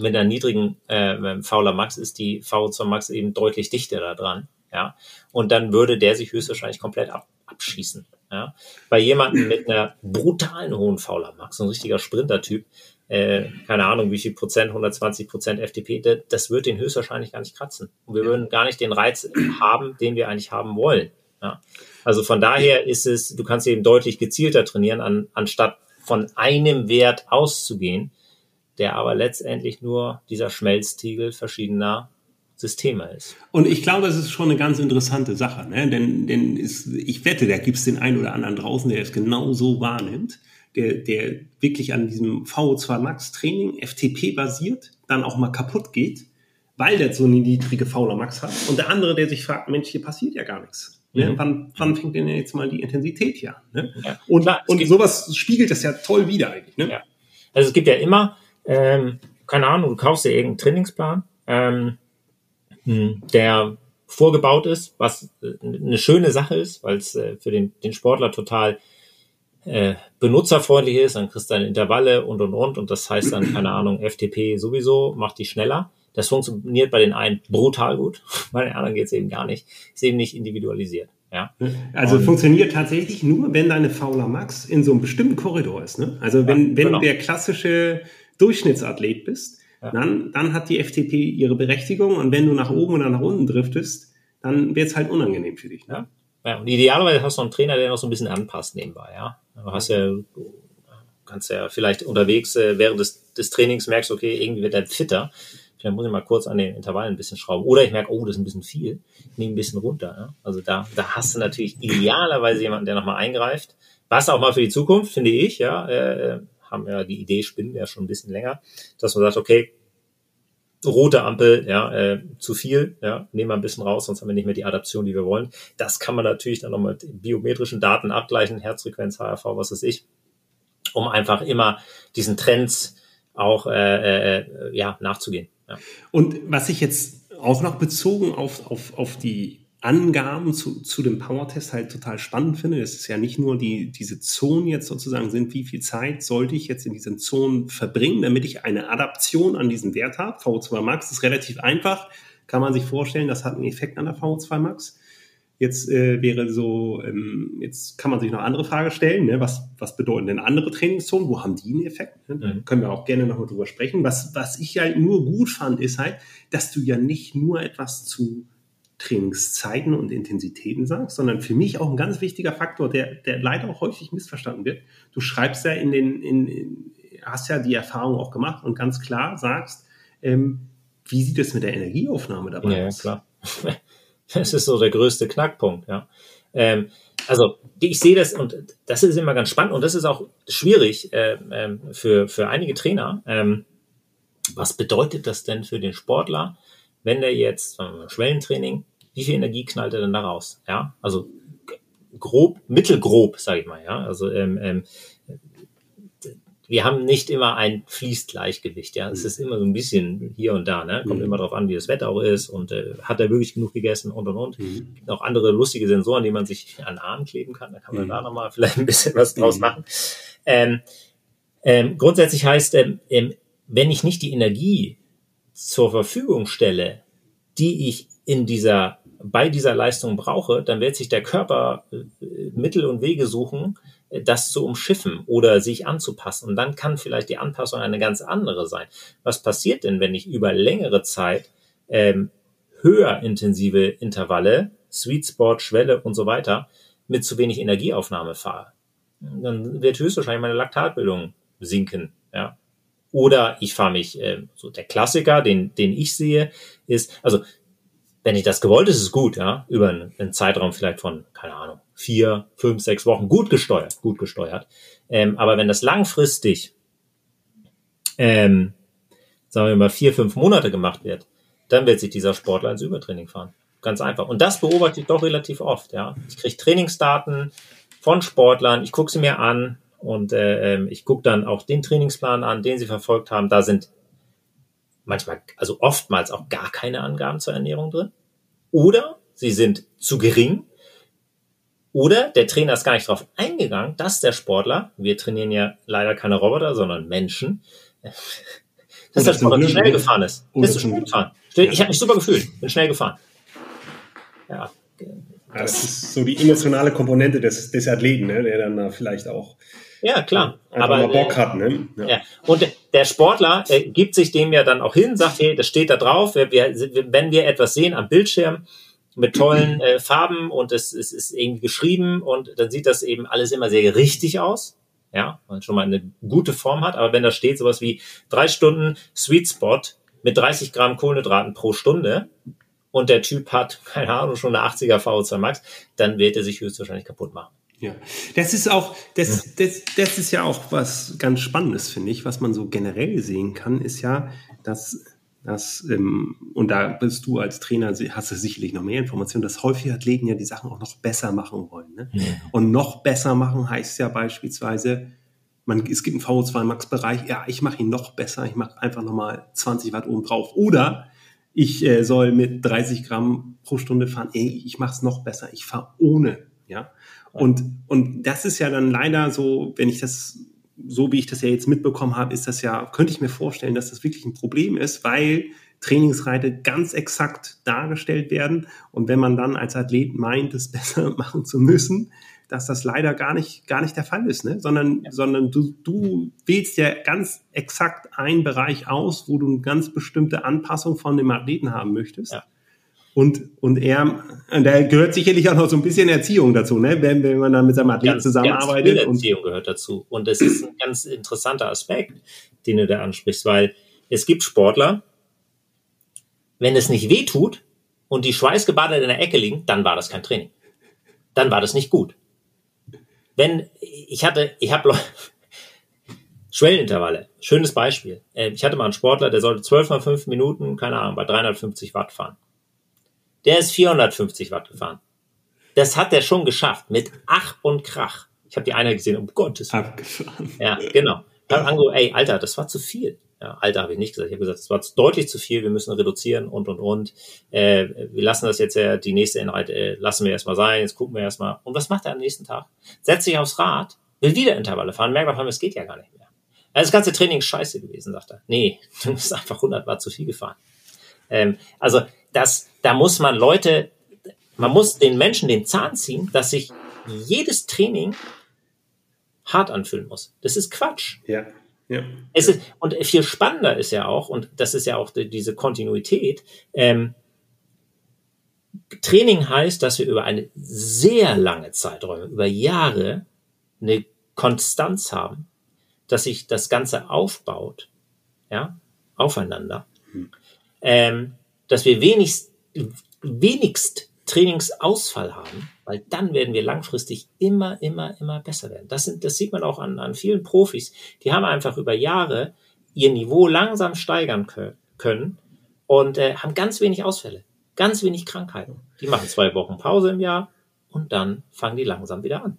mit einer niedrigen äh, Fauler Max ist die VO2 Max eben deutlich dichter da dran, ja. Und dann würde der sich höchstwahrscheinlich komplett ab, abschießen. Ja? Bei jemandem mit einer brutalen hohen Fauler Max, so ein richtiger Sprinter-Typ, äh, keine Ahnung, wie viel Prozent, 120 Prozent FTP, das, das wird den höchstwahrscheinlich gar nicht kratzen. Und wir würden gar nicht den Reiz haben, den wir eigentlich haben wollen. Ja? Also von daher ist es, du kannst eben deutlich gezielter trainieren, an, anstatt von einem Wert auszugehen, der aber letztendlich nur dieser Schmelztiegel verschiedener Systeme ist. Und ich glaube, es ist schon eine ganz interessante Sache, ne? denn, denn ist, ich wette, da gibt es den einen oder anderen draußen, der es genau so wahrnimmt, der, der wirklich an diesem VO2 Max Training FTP basiert, dann auch mal kaputt geht, weil der so eine niedrige Fauler Max hat. Und der andere, der sich fragt, Mensch, hier passiert ja gar nichts. Ne? Mhm. Wann, wann fängt denn jetzt mal die Intensität hier an? Ne? Ja. Und, Klar, und sowas spiegelt das ja toll wieder eigentlich. Ne? Ja. Also es gibt ja immer, ähm, keine Ahnung, du kaufst dir irgendeinen Trainingsplan, ähm, hm, der vorgebaut ist, was äh, eine schöne Sache ist, weil es äh, für den, den Sportler total äh, benutzerfreundlich ist, dann kriegst du deine Intervalle und und und und das heißt dann, keine Ahnung, FTP sowieso, macht die schneller. Das funktioniert bei den einen brutal gut, bei den anderen geht es eben gar nicht. Ist eben nicht individualisiert. Ja. Also und, funktioniert tatsächlich nur, wenn deine Fauler Max in so einem bestimmten Korridor ist. Ne? Also wenn, ja, wenn genau. der klassische Durchschnittsathlet bist, ja. dann, dann hat die FTP ihre Berechtigung und wenn du nach oben oder nach unten driftest, dann wird es halt unangenehm für dich. Ne? Ja. und idealerweise hast du einen Trainer, der noch so ein bisschen anpasst nebenbei, ja. Du hast ja, kannst ja vielleicht unterwegs äh, während des, des Trainings merkst, okay, irgendwie wird er fitter. Vielleicht muss ich mal kurz an den Intervallen ein bisschen schrauben. Oder ich merke, oh, das ist ein bisschen viel. Ich nehme ein bisschen runter. Ja? Also da, da hast du natürlich idealerweise jemanden, der nochmal eingreift. Was auch mal für die Zukunft, finde ich, ja, äh, haben ja die Idee, spinnen ja schon ein bisschen länger, dass man sagt, okay, rote Ampel, ja, äh, zu viel, ja, nehmen wir ein bisschen raus, sonst haben wir nicht mehr die Adaption, die wir wollen. Das kann man natürlich dann noch mit biometrischen Daten abgleichen, Herzfrequenz, HRV, was weiß ich, um einfach immer diesen Trends auch äh, äh, ja, nachzugehen. Ja. Und was ich jetzt auch noch bezogen auf, auf, auf die Angaben zu, zu dem Power-Test halt total spannend finde. Es ist ja nicht nur die, diese Zonen jetzt sozusagen sind, wie viel Zeit sollte ich jetzt in diesen Zonen verbringen, damit ich eine Adaption an diesen Wert habe. VO2 Max ist relativ einfach. Kann man sich vorstellen, das hat einen Effekt an der VO2 Max. Jetzt äh, wäre so, ähm, jetzt kann man sich noch andere Frage stellen, ne? was, was bedeuten denn andere Trainingszonen? Wo haben die einen Effekt? Ne? Da mhm. können wir auch gerne nochmal drüber sprechen. Was, was ich ja nur gut fand, ist halt, dass du ja nicht nur etwas zu Trainingszeiten und Intensitäten sagst, sondern für mich auch ein ganz wichtiger Faktor, der, der leider auch häufig missverstanden wird. Du schreibst ja in den, in, in hast ja die Erfahrung auch gemacht und ganz klar sagst, ähm, wie sieht es mit der Energieaufnahme dabei ja, aus? Ja, klar. Das ist so der größte Knackpunkt, ja. Ähm, also ich sehe das und das ist immer ganz spannend und das ist auch schwierig äh, äh, für, für einige Trainer. Ähm, was bedeutet das denn für den Sportler, wenn der jetzt äh, Schwellentraining wie viel Energie knallt er denn da raus? Ja, also grob, mittelgrob, sage ich mal. Ja, also ähm, ähm, wir haben nicht immer ein Fließgleichgewicht. Ja, es ist immer so ein bisschen hier und da. Ne? Kommt mhm. immer darauf an, wie das Wetter auch ist und äh, hat er wirklich genug gegessen und und und. Mhm. Gibt auch andere lustige Sensoren, die man sich an den Arm kleben kann. Da kann man mhm. da nochmal vielleicht ein bisschen was draus mhm. machen. Ähm, ähm, grundsätzlich heißt, ähm, ähm, wenn ich nicht die Energie zur Verfügung stelle, die ich in dieser bei dieser Leistung brauche, dann wird sich der Körper äh, Mittel und Wege suchen, äh, das zu umschiffen oder sich anzupassen. Und dann kann vielleicht die Anpassung eine ganz andere sein. Was passiert denn, wenn ich über längere Zeit ähm, höher intensive Intervalle, Sweet Spot, Schwelle und so weiter, mit zu wenig Energieaufnahme fahre? Dann wird höchstwahrscheinlich meine Laktatbildung sinken. Ja. Oder ich fahre mich, äh, so der Klassiker, den, den ich sehe, ist, also wenn ich das gewollt ist, ist es gut, ja, über einen, einen, Zeitraum vielleicht von, keine Ahnung, vier, fünf, sechs Wochen gut gesteuert, gut gesteuert. Ähm, aber wenn das langfristig, ähm, sagen wir mal, vier, fünf Monate gemacht wird, dann wird sich dieser Sportler ins Übertraining fahren. Ganz einfach. Und das beobachte ich doch relativ oft, ja. Ich kriege Trainingsdaten von Sportlern, ich gucke sie mir an und äh, ähm, ich gucke dann auch den Trainingsplan an, den sie verfolgt haben. Da sind manchmal, also oftmals auch gar keine Angaben zur Ernährung drin. Oder sie sind zu gering. Oder der Trainer ist gar nicht darauf eingegangen, dass der Sportler, wir trainieren ja leider keine Roboter, sondern Menschen, dass der Sportler schnell gefahren ist. Bist du schnell gefahren? Ich habe mich super gefühlt, bin schnell gefahren. Ja. Das ist so die emotionale Komponente des, des Athleten, ne, der dann da vielleicht auch ja, klar. aber mal Bock hat, ne? Ja. ja. Und der Sportler äh, gibt sich dem ja dann auch hin, sagt, hey, das steht da drauf. Wir, wir, wenn wir etwas sehen am Bildschirm mit tollen äh, Farben und es, es ist irgendwie geschrieben und dann sieht das eben alles immer sehr richtig aus. Ja, und schon mal eine gute Form hat. Aber wenn da steht sowas wie drei Stunden Sweet Spot mit 30 Gramm Kohlenhydraten pro Stunde, und der Typ hat, keine Ahnung, schon eine 80er VO2 Max, dann wird er sich höchstwahrscheinlich kaputt machen. Ja, das ist auch, das, das, das ist ja auch was ganz Spannendes, finde ich, was man so generell sehen kann, ist ja, dass, dass ähm, und da bist du als Trainer, hast du sicherlich noch mehr Informationen, dass häufig Athleten ja die Sachen auch noch besser machen wollen. Ne? Ja. Und noch besser machen heißt ja beispielsweise, man, es gibt einen VO2 Max Bereich, ja, ich mache ihn noch besser, ich mache einfach nochmal 20 Watt oben drauf. Oder ich äh, soll mit 30 Gramm pro Stunde fahren, ey, ich mache es noch besser, ich fahre ohne, ja. Und, und das ist ja dann leider so, wenn ich das, so wie ich das ja jetzt mitbekommen habe, ist das ja, könnte ich mir vorstellen, dass das wirklich ein Problem ist, weil Trainingsreite ganz exakt dargestellt werden. Und wenn man dann als Athlet meint, es besser machen zu müssen, dass das leider gar nicht, gar nicht der Fall ist, ne? sondern, ja. sondern du, du wählst ja ganz exakt einen Bereich aus, wo du eine ganz bestimmte Anpassung von dem Athleten haben möchtest. Ja. Und, und er, und da gehört sicherlich auch noch so ein bisschen Erziehung dazu, ne? wenn, wenn man dann mit seinem Athleten ganz, zusammenarbeitet. Ganz Erziehung gehört dazu. Und das ist ein ganz interessanter Aspekt, den du da ansprichst, weil es gibt Sportler, wenn es nicht weh tut und die schweißgebadet in der Ecke liegen, dann war das kein Training. Dann war das nicht gut. Wenn, ich hatte, ich habe Schwellenintervalle, schönes Beispiel. Äh, ich hatte mal einen Sportler, der sollte 12 mal 5 Minuten, keine Ahnung, bei 350 Watt fahren. Der ist 450 Watt gefahren. Das hat er schon geschafft, mit Ach und Krach. Ich habe die Einheit gesehen, um Gottes Willen. Abgefahren. Ja, genau. Ich habe ey, Alter, das war zu viel. Ja, Alter habe ich nicht gesagt. Ich habe gesagt, das war deutlich zu viel, wir müssen reduzieren und und und. Äh, wir lassen das jetzt ja, die nächste Einheit äh, lassen wir erstmal sein, jetzt gucken wir erstmal. Und was macht er am nächsten Tag? Setzt sich aufs Rad, will wieder Intervalle fahren, merkt auf einmal, es geht ja gar nicht mehr. Also das ganze Training ist scheiße gewesen, sagt er. Nee, du bist einfach 100 Watt zu viel gefahren. Ähm, also das, da muss man Leute, man muss den Menschen den Zahn ziehen, dass sich jedes Training hart anfühlen muss. Das ist Quatsch. Ja. Ja. Es ist, und viel spannender ist ja auch, und das ist ja auch die, diese Kontinuität, ähm, Training heißt, dass wir über eine sehr lange Zeiträume, über Jahre, eine Konstanz haben, dass sich das Ganze aufbaut, ja, aufeinander, hm. ähm, dass wir wenigst, wenigst Trainingsausfall haben, weil dann werden wir langfristig immer, immer, immer besser werden. Das, sind, das sieht man auch an, an vielen Profis. Die haben einfach über Jahre ihr Niveau langsam steigern können und äh, haben ganz wenig Ausfälle, ganz wenig Krankheiten. Die machen zwei Wochen Pause im Jahr und dann fangen die langsam wieder an.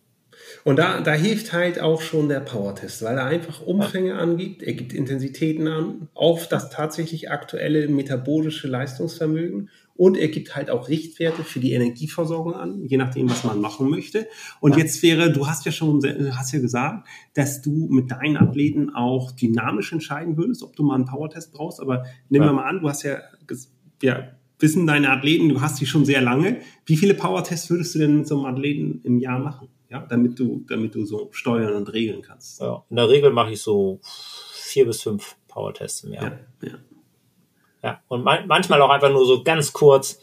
Und da, da hilft halt auch schon der Power-Test, weil er einfach Umfänge angibt, er gibt Intensitäten an, auf das tatsächlich aktuelle metabolische Leistungsvermögen und er gibt halt auch Richtwerte für die Energieversorgung an, je nachdem, was man machen möchte. Und jetzt wäre, du hast ja schon, hast ja gesagt, dass du mit deinen Athleten auch dynamisch entscheiden würdest, ob du mal einen Power-Test brauchst. Aber nehmen wir mal an, du hast ja, ja, wissen deine Athleten, du hast die schon sehr lange. Wie viele Power-Tests würdest du denn mit so einem Athleten im Jahr machen? Ja, damit du, damit du so steuern und regeln kannst. Ja, in der Regel mache ich so vier bis fünf Power-Tests im Jahr. Ja, ja. Ja, und man, manchmal auch einfach nur so ganz kurz,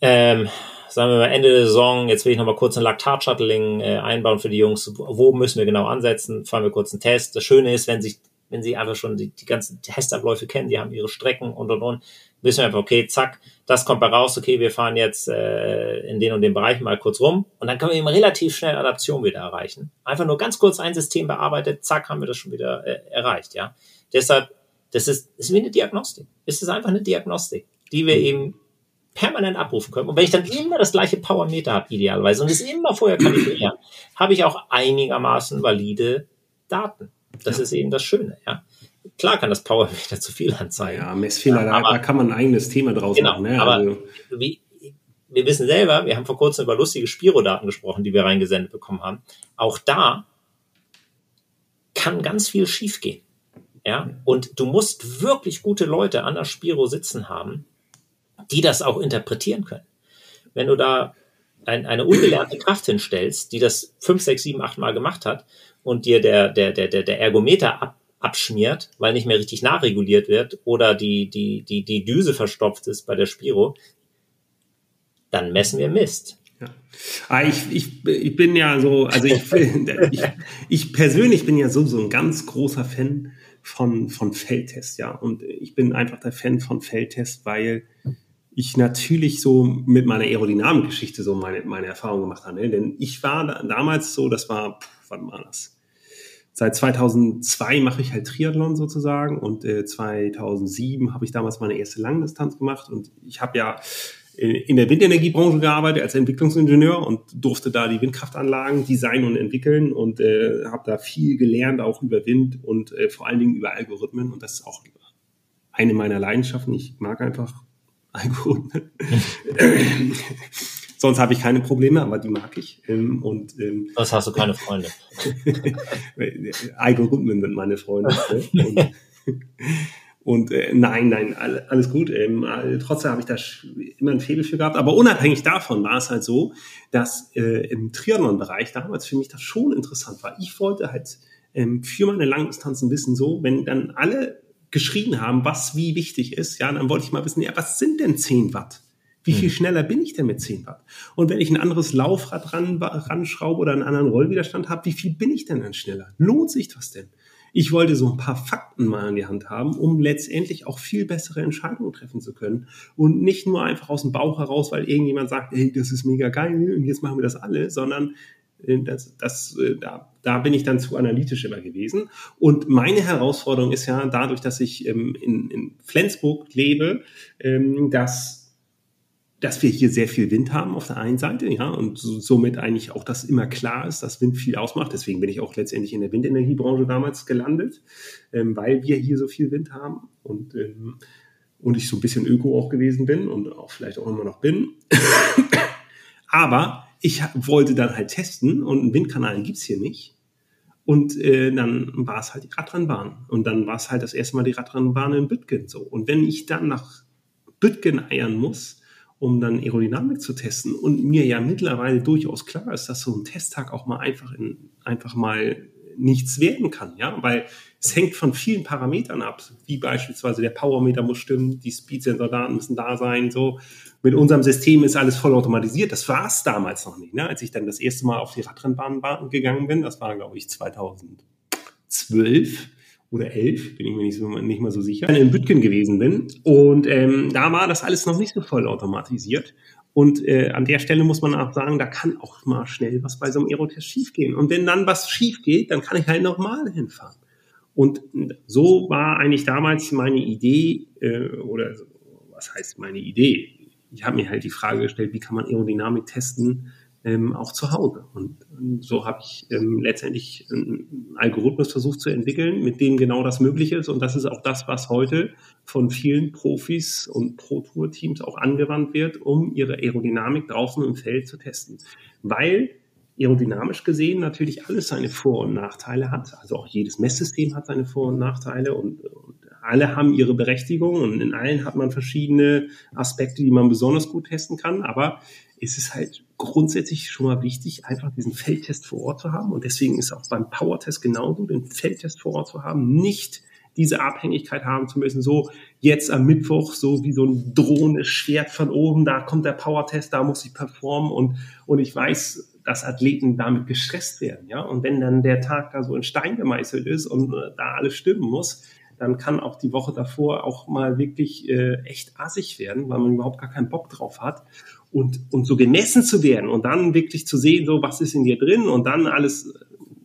ähm, sagen wir mal Ende der Saison, jetzt will ich noch mal kurz ein Laktat-Shuttling äh, einbauen für die Jungs. Wo müssen wir genau ansetzen? Fahren wir kurz einen Test. Das Schöne ist, wenn sich, wenn sie einfach schon die, die ganzen Testabläufe kennen, die haben ihre Strecken und und und, wissen wir einfach, okay, zack, das kommt bei raus, okay, wir fahren jetzt äh, in den und den Bereich mal kurz rum und dann können wir eben relativ schnell Adaption wieder erreichen. Einfach nur ganz kurz ein System bearbeitet, zack, haben wir das schon wieder äh, erreicht, ja. Deshalb das ist, ist wie eine Diagnostik. Es ist einfach eine Diagnostik, die wir eben permanent abrufen können. Und wenn ich dann immer das gleiche Powermeter habe, idealerweise, und es immer vorher kalibrieren, habe ich auch einigermaßen valide Daten. Das ja. ist eben das Schöne, ja. Klar kann das Powermeter zu viel anzeigen. Ja, Messfehler, ja, da, kann man ein eigenes Thema draus genau, machen. Ne? Aber also. wie, wir wissen selber, wir haben vor kurzem über lustige Spiro-Daten gesprochen, die wir reingesendet bekommen haben. Auch da kann ganz viel schiefgehen. Ja, und du musst wirklich gute Leute an der Spiro sitzen haben, die das auch interpretieren können. Wenn du da ein, eine ungelernte Kraft hinstellst, die das fünf, sechs, sieben, acht Mal gemacht hat und dir der, der, der, der, der Ergometer ab, abschmiert, weil nicht mehr richtig nachreguliert wird oder die, die, die, die Düse verstopft ist bei der Spiro, dann messen wir Mist. Ja. Ah, ich, ich, ich bin ja so, also ich, ich, ich persönlich bin ja so, so ein ganz großer Fan von, von Feldtest, ja. Und ich bin einfach der Fan von Feldtest, weil ich natürlich so mit meiner Aerodynamik-Geschichte so meine, meine Erfahrung gemacht habe. Ne? Denn ich war da, damals so, das war, pff, wann war das? Seit 2002 mache ich halt Triathlon sozusagen und äh, 2007 habe ich damals meine erste Langdistanz gemacht und ich habe ja in der Windenergiebranche gearbeitet als Entwicklungsingenieur und durfte da die Windkraftanlagen designen und entwickeln und äh, habe da viel gelernt, auch über Wind und äh, vor allen Dingen über Algorithmen. Und das ist auch eine meiner Leidenschaften. Ich mag einfach Algorithmen. Sonst habe ich keine Probleme, aber die mag ich. Ähm, und, ähm, Sonst hast du keine Freunde. Algorithmen sind meine Freunde. Ne? Und äh, nein, nein, alles gut. Ähm, trotzdem habe ich da immer ein Faible für gehabt. Aber unabhängig davon war es halt so, dass äh, im Triathlon-Bereich damals für mich das schon interessant war. Ich wollte halt ähm, für meine Langdistanzen wissen, so, wenn dann alle geschrien haben, was wie wichtig ist, ja, dann wollte ich mal wissen, ja, was sind denn 10 Watt? Wie viel hm. schneller bin ich denn mit 10 Watt? Und wenn ich ein anderes Laufrad ran, ranschraube oder einen anderen Rollwiderstand habe, wie viel bin ich denn dann schneller? Lohnt sich das denn? Ich wollte so ein paar Fakten mal in die Hand haben, um letztendlich auch viel bessere Entscheidungen treffen zu können. Und nicht nur einfach aus dem Bauch heraus, weil irgendjemand sagt, hey, das ist mega geil und jetzt machen wir das alle, sondern äh, das, das, äh, da, da bin ich dann zu analytisch immer gewesen. Und meine Herausforderung ist ja dadurch, dass ich ähm, in, in Flensburg lebe, ähm, dass dass wir hier sehr viel Wind haben auf der einen Seite, ja, und somit eigentlich auch das immer klar ist, dass Wind viel ausmacht. Deswegen bin ich auch letztendlich in der Windenergiebranche damals gelandet, ähm, weil wir hier so viel Wind haben und, ähm, und ich so ein bisschen Öko auch gewesen bin und auch vielleicht auch immer noch bin. Aber ich wollte dann halt testen und einen Windkanal gibt's hier nicht. Und äh, dann war es halt die Radrennbahn. Und dann war es halt das erste Mal die Radrennbahn in Bütgen so. Und wenn ich dann nach Bütgen eiern muss, um dann Aerodynamik zu testen und mir ja mittlerweile durchaus klar ist, dass so ein Testtag auch mal einfach in, einfach mal nichts werden kann, ja, weil es hängt von vielen Parametern ab, wie beispielsweise der Powermeter muss stimmen, die Speedsensor-Daten müssen da sein, so. Mit unserem System ist alles voll automatisiert. Das war es damals noch nicht, ne? Als ich dann das erste Mal auf die Radrennbahn gegangen bin, das war, glaube ich, 2012, oder elf, bin ich mir nicht, so, nicht mal so sicher, in Bütgen gewesen bin. Und ähm, da war das alles noch nicht so voll automatisiert. Und äh, an der Stelle muss man auch sagen, da kann auch mal schnell was bei so einem Aerotest schiefgehen. Und wenn dann was schief geht, dann kann ich halt nochmal hinfahren. Und so war eigentlich damals meine Idee, äh, oder was heißt meine Idee? Ich habe mir halt die Frage gestellt, wie kann man Aerodynamik testen, ähm, auch zu Hause. Und, und so habe ich ähm, letztendlich einen Algorithmus versucht zu entwickeln, mit dem genau das möglich ist. Und das ist auch das, was heute von vielen Profis und Pro-Tour-Teams auch angewandt wird, um ihre Aerodynamik draußen im Feld zu testen. Weil aerodynamisch gesehen natürlich alles seine Vor- und Nachteile hat. Also auch jedes Messsystem hat seine Vor- und Nachteile und, und alle haben ihre Berechtigung und in allen hat man verschiedene Aspekte, die man besonders gut testen kann. Aber ist es halt grundsätzlich schon mal wichtig, einfach diesen Feldtest vor Ort zu haben. Und deswegen ist auch beim Powertest genauso, den Feldtest vor Ort zu haben, nicht diese Abhängigkeit haben zu müssen, so jetzt am Mittwoch, so wie so ein drohendes Schwert von oben, da kommt der Powertest, da muss ich performen und, und ich weiß, dass Athleten damit gestresst werden, ja. Und wenn dann der Tag da so in Stein gemeißelt ist und äh, da alles stimmen muss, dann kann auch die Woche davor auch mal wirklich äh, echt assig werden, weil man überhaupt gar keinen Bock drauf hat und, und so gemessen zu werden und dann wirklich zu sehen, so was ist in dir drin und dann alles,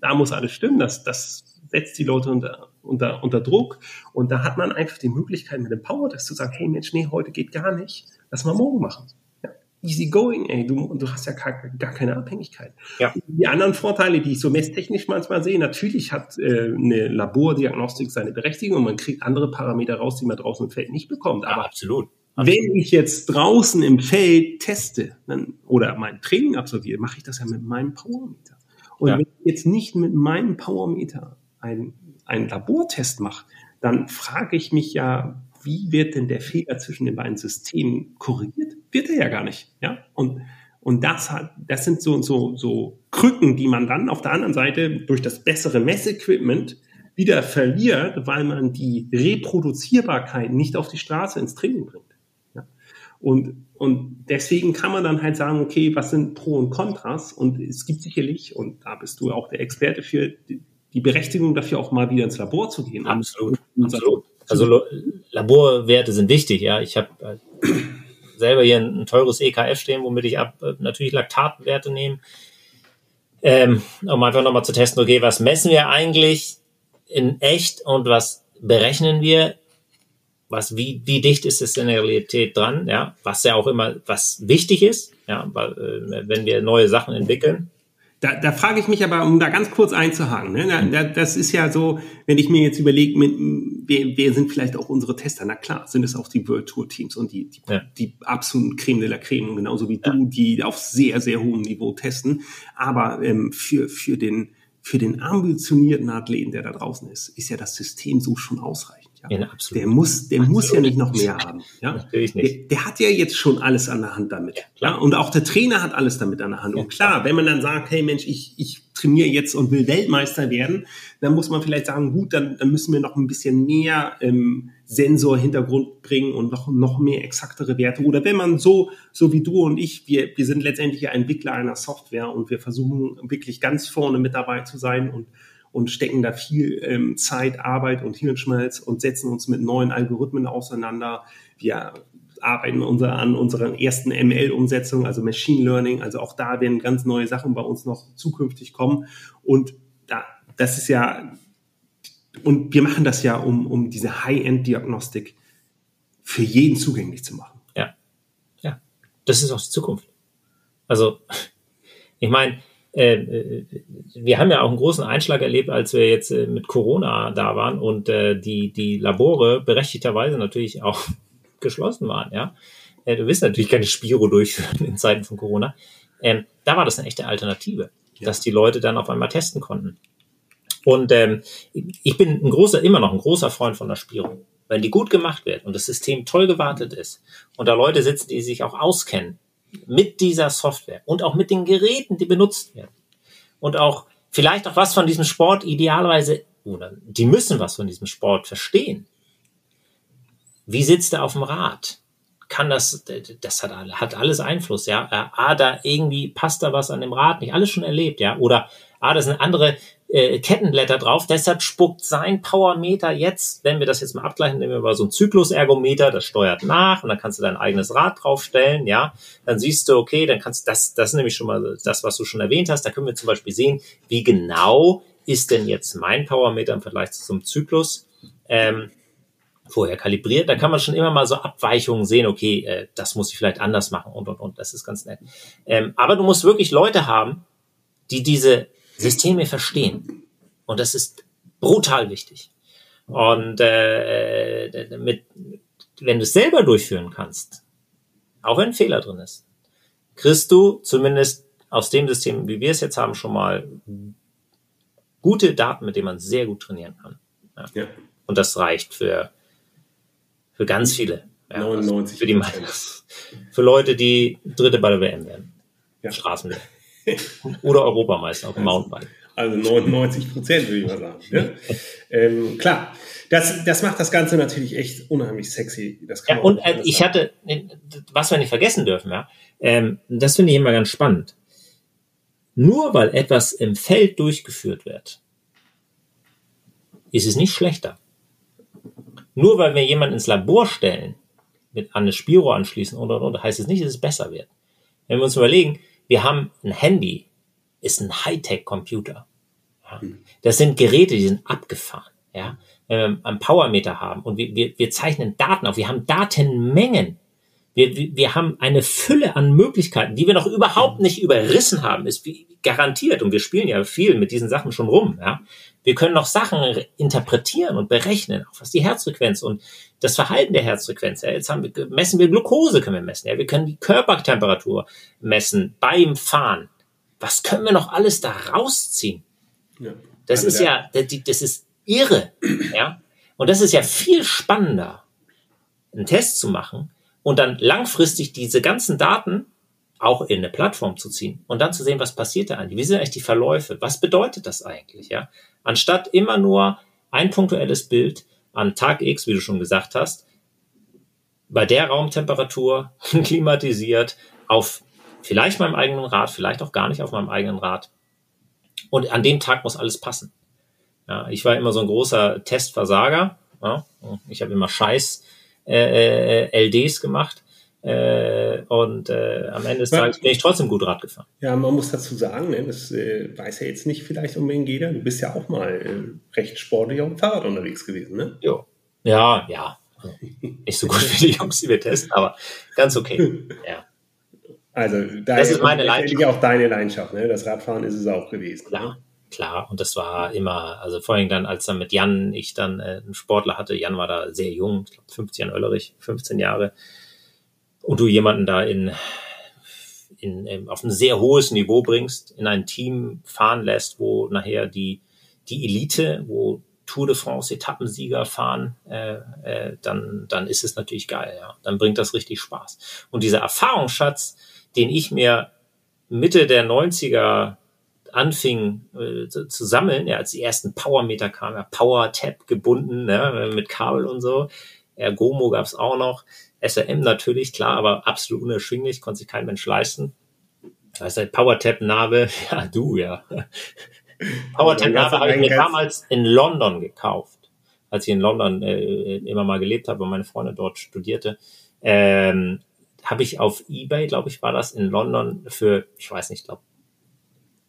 da muss alles stimmen, das, das setzt die Leute unter, unter, unter Druck und da hat man einfach die Möglichkeit mit dem Power das zu sagen, hey Mensch, nee, heute geht gar nicht, lass mal morgen machen. Ja, easy going, ey, du, du hast ja gar, gar keine Abhängigkeit. Ja. Die anderen Vorteile, die ich so messtechnisch manchmal sehe, natürlich hat äh, eine Labordiagnostik seine Berechtigung und man kriegt andere Parameter raus, die man draußen im Feld nicht bekommt. Aber ja, absolut wenn ich jetzt draußen im Feld teste dann, oder mein Training absolviere, mache ich das ja mit meinem Powermeter. Und ja. wenn ich jetzt nicht mit meinem Powermeter einen, einen Labortest mache, dann frage ich mich ja, wie wird denn der Fehler zwischen den beiden Systemen korrigiert? Wird er ja gar nicht. Ja? Und, und das hat, das sind so, so, so Krücken, die man dann auf der anderen Seite durch das bessere Messequipment wieder verliert, weil man die Reproduzierbarkeit nicht auf die Straße ins Training bringt. Und, und deswegen kann man dann halt sagen, okay, was sind Pro und Kontras? Und es gibt sicherlich, und da bist du auch der Experte für, die Berechtigung dafür auch mal wieder ins Labor zu gehen. Absolut. Absolut. Also Laborwerte sind wichtig, ja. Ich habe äh, selber hier ein, ein, teures EKF stehen, womit ich ab, äh, natürlich Laktatwerte nehme, ähm, um einfach nochmal zu testen, okay, was messen wir eigentlich in echt und was berechnen wir was, wie, wie dicht ist es in der Realität dran, ja, was ja auch immer, was wichtig ist, ja, äh, wenn wir neue Sachen entwickeln. Da, da frage ich mich aber, um da ganz kurz einzuhaken, ne, da, das ist ja so, wenn ich mir jetzt überlege, wer, wer sind vielleicht auch unsere Tester? Na klar, sind es auch die World Tour Teams und die, die, ja. die absoluten Creme de la Creme, genauso wie ja. du, die auf sehr, sehr hohem Niveau testen. Aber ähm, für, für den, für den ambitionierten Athleten, der da draußen ist, ist ja das System so schon ausreichend. Ja, ja absolut. Der muss, der absolut. muss ja nicht noch mehr haben. Ja, natürlich nicht. Der, der, hat ja jetzt schon alles an der Hand damit. Ja, klar. Und auch der Trainer hat alles damit an der Hand. Ja, und klar, wenn man dann sagt, hey Mensch, ich, ich trainiere jetzt und will Weltmeister werden, dann muss man vielleicht sagen, gut, dann, dann müssen wir noch ein bisschen mehr ähm, Sensor-Hintergrund bringen und noch, noch mehr exaktere Werte. Oder wenn man so, so wie du und ich, wir, wir sind letztendlich ja Entwickler einer Software und wir versuchen wirklich ganz vorne mit dabei zu sein und und stecken da viel ähm, Zeit, Arbeit und Hirnschmalz und setzen uns mit neuen Algorithmen auseinander. Wir arbeiten unser, an unserer ersten ML-Umsetzung, also Machine Learning. Also auch da werden ganz neue Sachen bei uns noch zukünftig kommen. Und da, das ist ja, und wir machen das ja, um, um diese High-End-Diagnostik für jeden zugänglich zu machen. Ja, ja, das ist auch die Zukunft. Also, ich meine, äh, äh, wir haben ja auch einen großen Einschlag erlebt, als wir jetzt äh, mit Corona da waren und äh, die, die Labore berechtigterweise natürlich auch geschlossen waren, ja. Äh, du wirst natürlich keine Spiro durchführen in Zeiten von Corona. Ähm, da war das eine echte Alternative, ja. dass die Leute dann auf einmal testen konnten. Und ähm, ich bin ein großer, immer noch ein großer Freund von der Spiro. Wenn die gut gemacht wird und das System toll gewartet ist und da Leute sitzen, die sich auch auskennen mit dieser Software und auch mit den Geräten, die benutzt werden und auch vielleicht auch was von diesem Sport idealerweise, oder die müssen was von diesem Sport verstehen. Wie sitzt er auf dem Rad? Kann das, das hat, hat alles Einfluss, ja. Ah, da irgendwie passt da was an dem Rad nicht. Alles schon erlebt, ja. Oder, ah, da sind andere äh, Kettenblätter drauf. Deshalb spuckt sein Powermeter jetzt, wenn wir das jetzt mal abgleichen, nehmen wir mal so ein Zyklusergometer, das steuert nach und dann kannst du dein eigenes Rad draufstellen, ja. Dann siehst du, okay, dann kannst du das, das ist nämlich schon mal das, was du schon erwähnt hast. Da können wir zum Beispiel sehen, wie genau ist denn jetzt mein Powermeter im Vergleich zu so einem Zyklus. Ähm, vorher kalibriert. Da kann man schon immer mal so Abweichungen sehen, okay, äh, das muss ich vielleicht anders machen und und und. Das ist ganz nett. Ähm, aber du musst wirklich Leute haben, die diese Systeme verstehen. Und das ist brutal wichtig. Und äh, äh mit, wenn du es selber durchführen kannst, auch wenn ein Fehler drin ist, kriegst du zumindest aus dem System, wie wir es jetzt haben, schon mal gute Daten, mit denen man sehr gut trainieren kann. Ja. Ja. Und das reicht für für ganz viele. Ja, 99 also für die Für Leute, die Dritte bei der WM werden. Ja. Straßen Oder Europameister auf dem Mountainbike. Also 99 Prozent, würde ich mal sagen. Ja? ähm, klar, das, das macht das Ganze natürlich echt unheimlich sexy. Das kann ja, und äh, ich hatte, was wir nicht vergessen dürfen, ja, ähm, das finde ich immer ganz spannend. Nur weil etwas im Feld durchgeführt wird, ist es nicht schlechter. Nur weil wir jemanden ins Labor stellen, mit an eine Spiro anschließen und, und, und, heißt es nicht, dass es besser wird. Wenn wir uns überlegen, wir haben ein Handy, ist ein Hightech-Computer. Ja. Hm. Das sind Geräte, die sind abgefahren. Ja. Wenn wir einen Powermeter haben und wir, wir, wir zeichnen Daten auf, wir haben Datenmengen. Wir, wir haben eine Fülle an Möglichkeiten, die wir noch überhaupt nicht überrissen haben, ist garantiert. Und wir spielen ja viel mit diesen Sachen schon rum. Ja. Wir können noch Sachen interpretieren und berechnen, auch was die Herzfrequenz und das Verhalten der Herzfrequenz. Ja, jetzt haben wir, messen wir Glucose, können wir messen. Ja, wir können die Körpertemperatur messen beim Fahren. Was können wir noch alles da rausziehen? Ja. Das also ist ja, das ist irre. Ja, und das ist ja viel spannender, einen Test zu machen und dann langfristig diese ganzen Daten auch in eine Plattform zu ziehen und dann zu sehen, was passiert da eigentlich? Wie sind eigentlich die Verläufe? Was bedeutet das eigentlich? Ja, anstatt immer nur ein punktuelles Bild an Tag X, wie du schon gesagt hast, bei der Raumtemperatur klimatisiert auf vielleicht meinem eigenen Rad, vielleicht auch gar nicht auf meinem eigenen Rad. Und an dem Tag muss alles passen. Ja, ich war immer so ein großer Testversager. Ja, ich habe immer Scheiß äh, äh LDs gemacht. Äh, und äh, am Ende des Tages bin ich trotzdem gut Rad gefahren. Ja, man muss dazu sagen, ne, das äh, weiß ja jetzt nicht vielleicht unbedingt jeder. Du bist ja auch mal äh, recht sportlich auf dem Fahrrad unterwegs gewesen, ne? Jo. Ja, ja. nicht so gut wie die Jungs, die wir testen, aber ganz okay. Ja. Also da das ist meine Leidenschaft. auch deine Leidenschaft, ne? Das Radfahren ist es auch gewesen. Klar. Ne? Klar, und das war immer, also vor allem dann, als dann mit Jan ich dann äh, einen Sportler hatte, Jan war da sehr jung, ich glaube 50 Jahre Oellerich, 15 Jahre, und du jemanden da in, in, in, auf ein sehr hohes Niveau bringst, in ein Team fahren lässt, wo nachher die, die Elite, wo Tour de France Etappensieger fahren, äh, äh, dann, dann ist es natürlich geil, ja. Dann bringt das richtig Spaß. Und dieser Erfahrungsschatz, den ich mir Mitte der 90er anfing äh, zu, zu, sammeln, ja, als die ersten Powermeter kamen, ja, Power Tab gebunden, ne, mit Kabel und so. Ergomo gab's auch noch. SRM natürlich, klar, aber absolut unerschwinglich, konnte sich kein Mensch leisten. Das heißt, Power Tab Nabe, ja, du, ja. Power Tab Nabe habe ich mir damals in London gekauft, als ich in London äh, immer mal gelebt habe und meine Freundin dort studierte. Ähm, habe ich auf Ebay, glaube ich, war das in London für, ich weiß nicht, glaube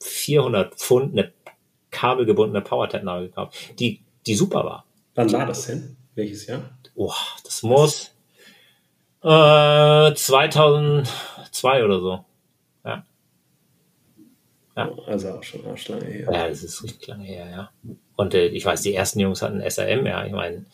400 Pfund eine kabelgebundene Power-Tab-Nadel gekauft, die, die super war. Wann war das denn? Welches Jahr? Oh, das muss äh, 2002 oder so. Ja. ja. Also auch schon arschlange her. Ja, das ist richtig lange her, ja. Und äh, ich weiß, die ersten Jungs hatten SRM, ja. Ich meine,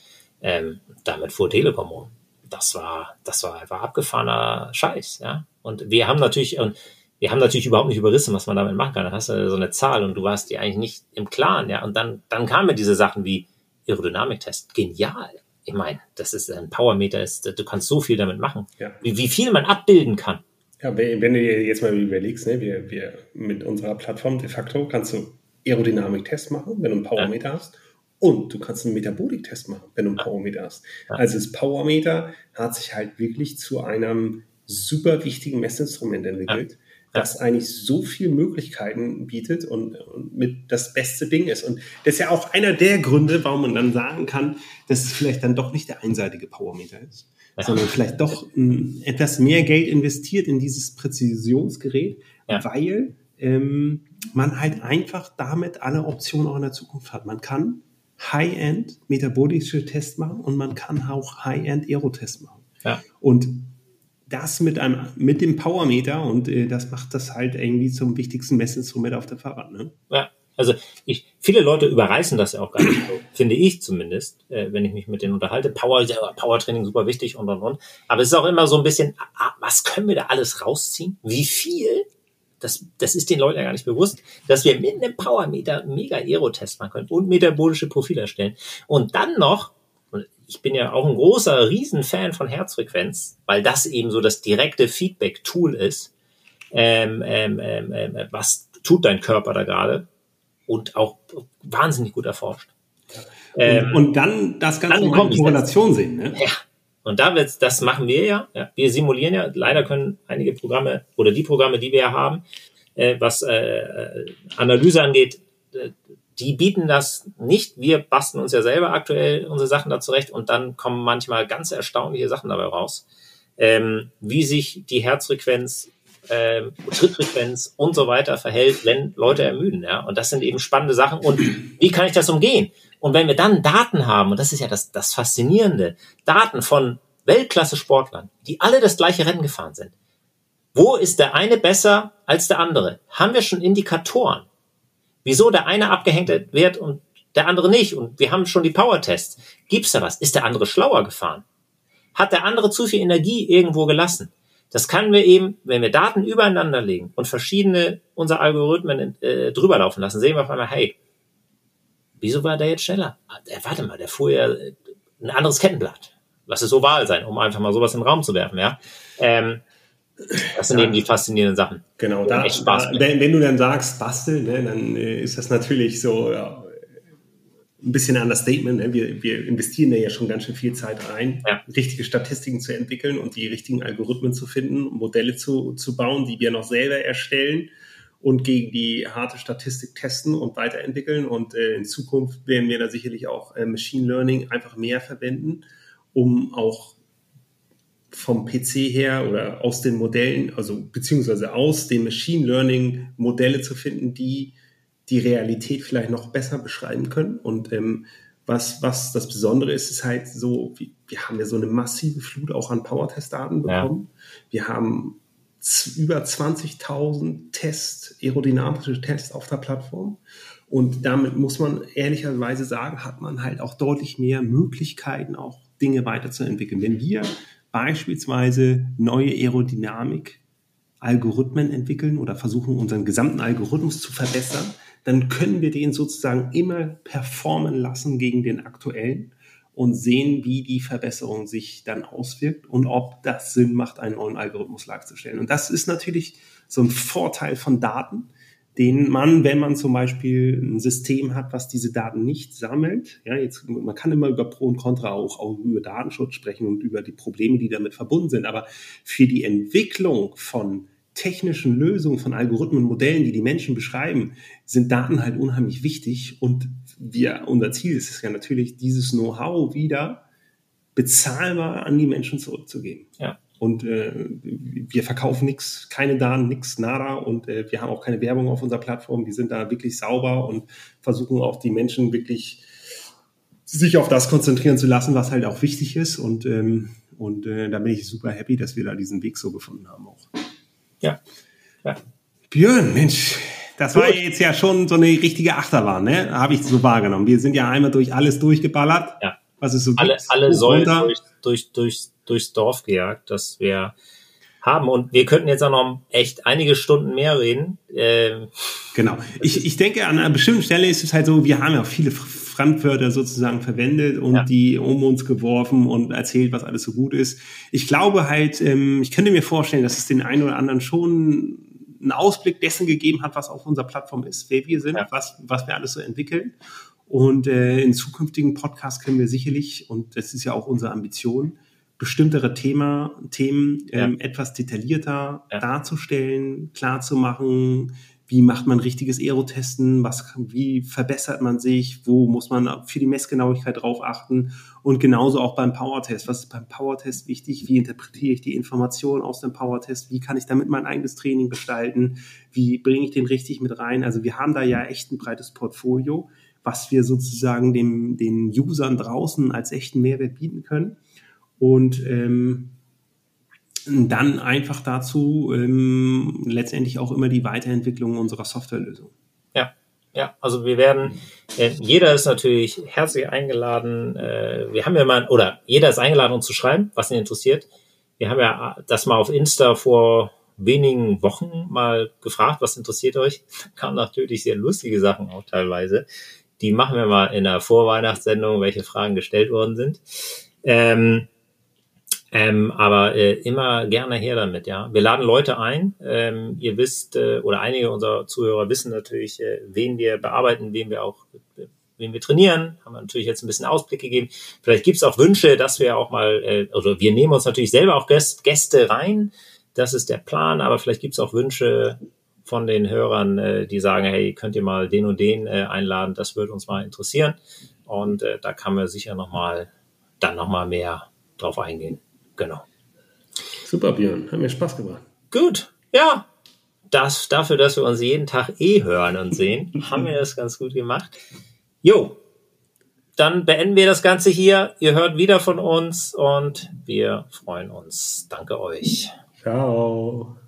ähm, damit fuhr Telekom um das war, das war einfach abgefahrener Scheiß, ja. Und wir haben natürlich, und wir haben natürlich überhaupt nicht überrissen, was man damit machen kann. Dann hast du so eine Zahl und du warst dir eigentlich nicht im Klaren, ja. Und dann, dann kamen diese Sachen wie Aerodynamiktest. Genial. Ich meine, das ist ein Powermeter, ist, du kannst so viel damit machen. Ja. Wie, wie viel man abbilden kann. Ja, wenn du dir jetzt mal überlegst, ne, wir, wir mit unserer Plattform de facto kannst du Aerodynamiktest machen, wenn du einen Powermeter ja. hast. Und du kannst einen Metaboliktest machen, wenn du einen Powermeter hast. Also das Powermeter hat sich halt wirklich zu einem super wichtigen Messinstrument entwickelt, ja. Das eigentlich so viele Möglichkeiten bietet und, und, mit das beste Ding ist. Und das ist ja auch einer der Gründe, warum man dann sagen kann, dass es vielleicht dann doch nicht der einseitige Powermeter ist, ja. sondern vielleicht doch m, etwas mehr Geld investiert in dieses Präzisionsgerät, ja. weil ähm, man halt einfach damit alle Optionen auch in der Zukunft hat. Man kann High-End metabolische Tests machen und man kann auch High-End Aero-Tests machen. Ja. Und das mit einem, mit dem Powermeter und äh, das macht das halt irgendwie zum wichtigsten Messinstrument auf der Fahrrad, ne? Ja. Also ich, viele Leute überreißen das ja auch gar nicht finde ich zumindest, äh, wenn ich mich mit denen unterhalte. Power, Powertraining super wichtig und und und. Aber es ist auch immer so ein bisschen, ah, was können wir da alles rausziehen? Wie viel? das, das ist den Leuten ja gar nicht bewusst, dass wir mit einem Powermeter mega Aero-Test machen können und metabolische Profile erstellen. Und dann noch, ich bin ja auch ein großer Riesenfan von Herzfrequenz, weil das eben so das direkte Feedback-Tool ist. Ähm, ähm, ähm, ähm, was tut dein Körper da gerade? Und auch wahnsinnig gut erforscht. Und, ähm, und dann das Ganze dann in Korrelation sehen. Ne? Ja, und da wird's, das machen wir ja, ja. Wir simulieren ja. Leider können einige Programme oder die Programme, die wir ja haben, äh, was äh, Analyse angeht, äh, die bieten das nicht. Wir basteln uns ja selber aktuell unsere Sachen da zurecht und dann kommen manchmal ganz erstaunliche Sachen dabei raus, ähm, wie sich die Herzfrequenz, ähm, Trittfrequenz und so weiter verhält, wenn Leute ermüden. Ja? Und das sind eben spannende Sachen. Und wie kann ich das umgehen? Und wenn wir dann Daten haben, und das ist ja das, das Faszinierende, Daten von Weltklasse-Sportlern, die alle das gleiche Rennen gefahren sind. Wo ist der eine besser als der andere? Haben wir schon Indikatoren? Wieso der eine abgehängt wird und der andere nicht? Und wir haben schon die Power-Tests. Gibt's da was? Ist der andere schlauer gefahren? Hat der andere zu viel Energie irgendwo gelassen? Das können wir eben, wenn wir Daten übereinander legen und verschiedene unserer Algorithmen äh, drüber laufen lassen, sehen wir auf einmal, hey, Wieso war der jetzt schneller? Ah, warte mal, der fuhr ja äh, ein anderes Kettenblatt. Lass es oval sein, um einfach mal sowas in den Raum zu werfen, ja. Ähm, das sind ja. eben die faszinierenden Sachen. Genau, da, echt Spaß da, wenn, wenn, du dann sagst, basteln, ne, dann äh, ist das natürlich so ja, ein bisschen ein Understatement. Ne? Wir, wir investieren da ja schon ganz schön viel Zeit rein, ja. richtige Statistiken zu entwickeln und die richtigen Algorithmen zu finden, Modelle zu, zu bauen, die wir noch selber erstellen und gegen die harte Statistik testen und weiterentwickeln. Und äh, in Zukunft werden wir da sicherlich auch äh, Machine Learning einfach mehr verwenden, um auch vom PC her oder aus den Modellen, also beziehungsweise aus dem Machine Learning Modelle zu finden, die die Realität vielleicht noch besser beschreiben können. Und ähm, was, was das Besondere ist, ist halt so, wir, wir haben ja so eine massive Flut auch an Powertest-Daten bekommen. Ja. Wir haben über 20.000 Tests, aerodynamische Tests auf der Plattform. Und damit muss man ehrlicherweise sagen, hat man halt auch deutlich mehr Möglichkeiten, auch Dinge weiterzuentwickeln. Wenn wir beispielsweise neue Aerodynamik Algorithmen entwickeln oder versuchen, unseren gesamten Algorithmus zu verbessern, dann können wir den sozusagen immer performen lassen gegen den aktuellen und sehen, wie die Verbesserung sich dann auswirkt und ob das Sinn macht, einen neuen Algorithmus zu stellen. Und das ist natürlich so ein Vorteil von Daten, den man, wenn man zum Beispiel ein System hat, was diese Daten nicht sammelt, ja, jetzt, man kann immer über Pro und Contra auch, auch über Datenschutz sprechen und über die Probleme, die damit verbunden sind, aber für die Entwicklung von technischen Lösungen, von Algorithmen, Modellen, die die Menschen beschreiben, sind Daten halt unheimlich wichtig und wir, unser Ziel ist es ja natürlich, dieses Know-how wieder bezahlbar an die Menschen zurückzugeben. Ja. Und äh, wir verkaufen nichts, keine Daten, nichts, nada. Und äh, wir haben auch keine Werbung auf unserer Plattform. Wir sind da wirklich sauber und versuchen auch die Menschen wirklich sich auf das konzentrieren zu lassen, was halt auch wichtig ist. Und, ähm, und äh, da bin ich super happy, dass wir da diesen Weg so gefunden haben auch. Ja. ja. Björn, Mensch, das Gut. war jetzt ja schon so eine richtige Achterbahn, ne? Habe ich so wahrgenommen. Wir sind ja einmal durch alles durchgeballert. Ja. Was es so alle. Alle Säulen durch, durch, durch, durchs Dorf gejagt, dass wir haben. Und wir könnten jetzt auch noch echt einige Stunden mehr reden. Ähm, genau. Ich, ich denke, an einer bestimmten Stelle ist es halt so, wir haben ja viele Fremdwörter sozusagen verwendet und ja. die um uns geworfen und erzählt, was alles so gut ist. Ich glaube halt, ähm, ich könnte mir vorstellen, dass es den einen oder anderen schon einen Ausblick dessen gegeben hat, was auf unserer Plattform ist, wer wir sind, ja. was, was wir alles so entwickeln. Und äh, in zukünftigen Podcasts können wir sicherlich, und das ist ja auch unsere Ambition, bestimmtere Thema, Themen ja. ähm, etwas detaillierter ja. darzustellen, klar zu machen, wie macht man richtiges Aerotesten, was, wie verbessert man sich, wo muss man für die Messgenauigkeit drauf achten und genauso auch beim Powertest. Was ist beim Powertest wichtig? Wie interpretiere ich die Informationen aus dem Powertest? Wie kann ich damit mein eigenes Training gestalten? Wie bringe ich den richtig mit rein? Also wir haben da ja echt ein breites Portfolio, was wir sozusagen dem, den Usern draußen als echten Mehrwert bieten können. Und ähm, dann einfach dazu ähm, letztendlich auch immer die Weiterentwicklung unserer Softwarelösung. Ja, ja, also wir werden, äh, jeder ist natürlich herzlich eingeladen. Äh, wir haben ja mal, oder jeder ist eingeladen, uns zu schreiben, was ihn interessiert. Wir haben ja das mal auf Insta vor wenigen Wochen mal gefragt, was interessiert euch? Kamen natürlich sehr lustige Sachen auch teilweise. Die machen wir mal in der Vorweihnachtssendung, welche Fragen gestellt worden sind. Ähm, ähm, aber äh, immer gerne her damit, ja. Wir laden Leute ein. Ähm, ihr wisst, äh, oder einige unserer Zuhörer wissen natürlich, äh, wen wir bearbeiten, wen wir auch, äh, wen wir trainieren. Haben wir natürlich jetzt ein bisschen Ausblick gegeben. Vielleicht gibt's auch Wünsche, dass wir auch mal, äh, also wir nehmen uns natürlich selber auch Gäste, rein. Das ist der Plan, aber vielleicht gibt's auch Wünsche von den Hörern, äh, die sagen, hey, könnt ihr mal den und den äh, einladen, das würde uns mal interessieren. Und äh, da kann man sicher nochmal, dann nochmal mehr drauf eingehen. Genau. Super, Björn. Hat mir Spaß gemacht. Gut. Ja. Das, dafür, dass wir uns jeden Tag eh hören und sehen, haben wir das ganz gut gemacht. Jo. Dann beenden wir das Ganze hier. Ihr hört wieder von uns und wir freuen uns. Danke euch. Ciao.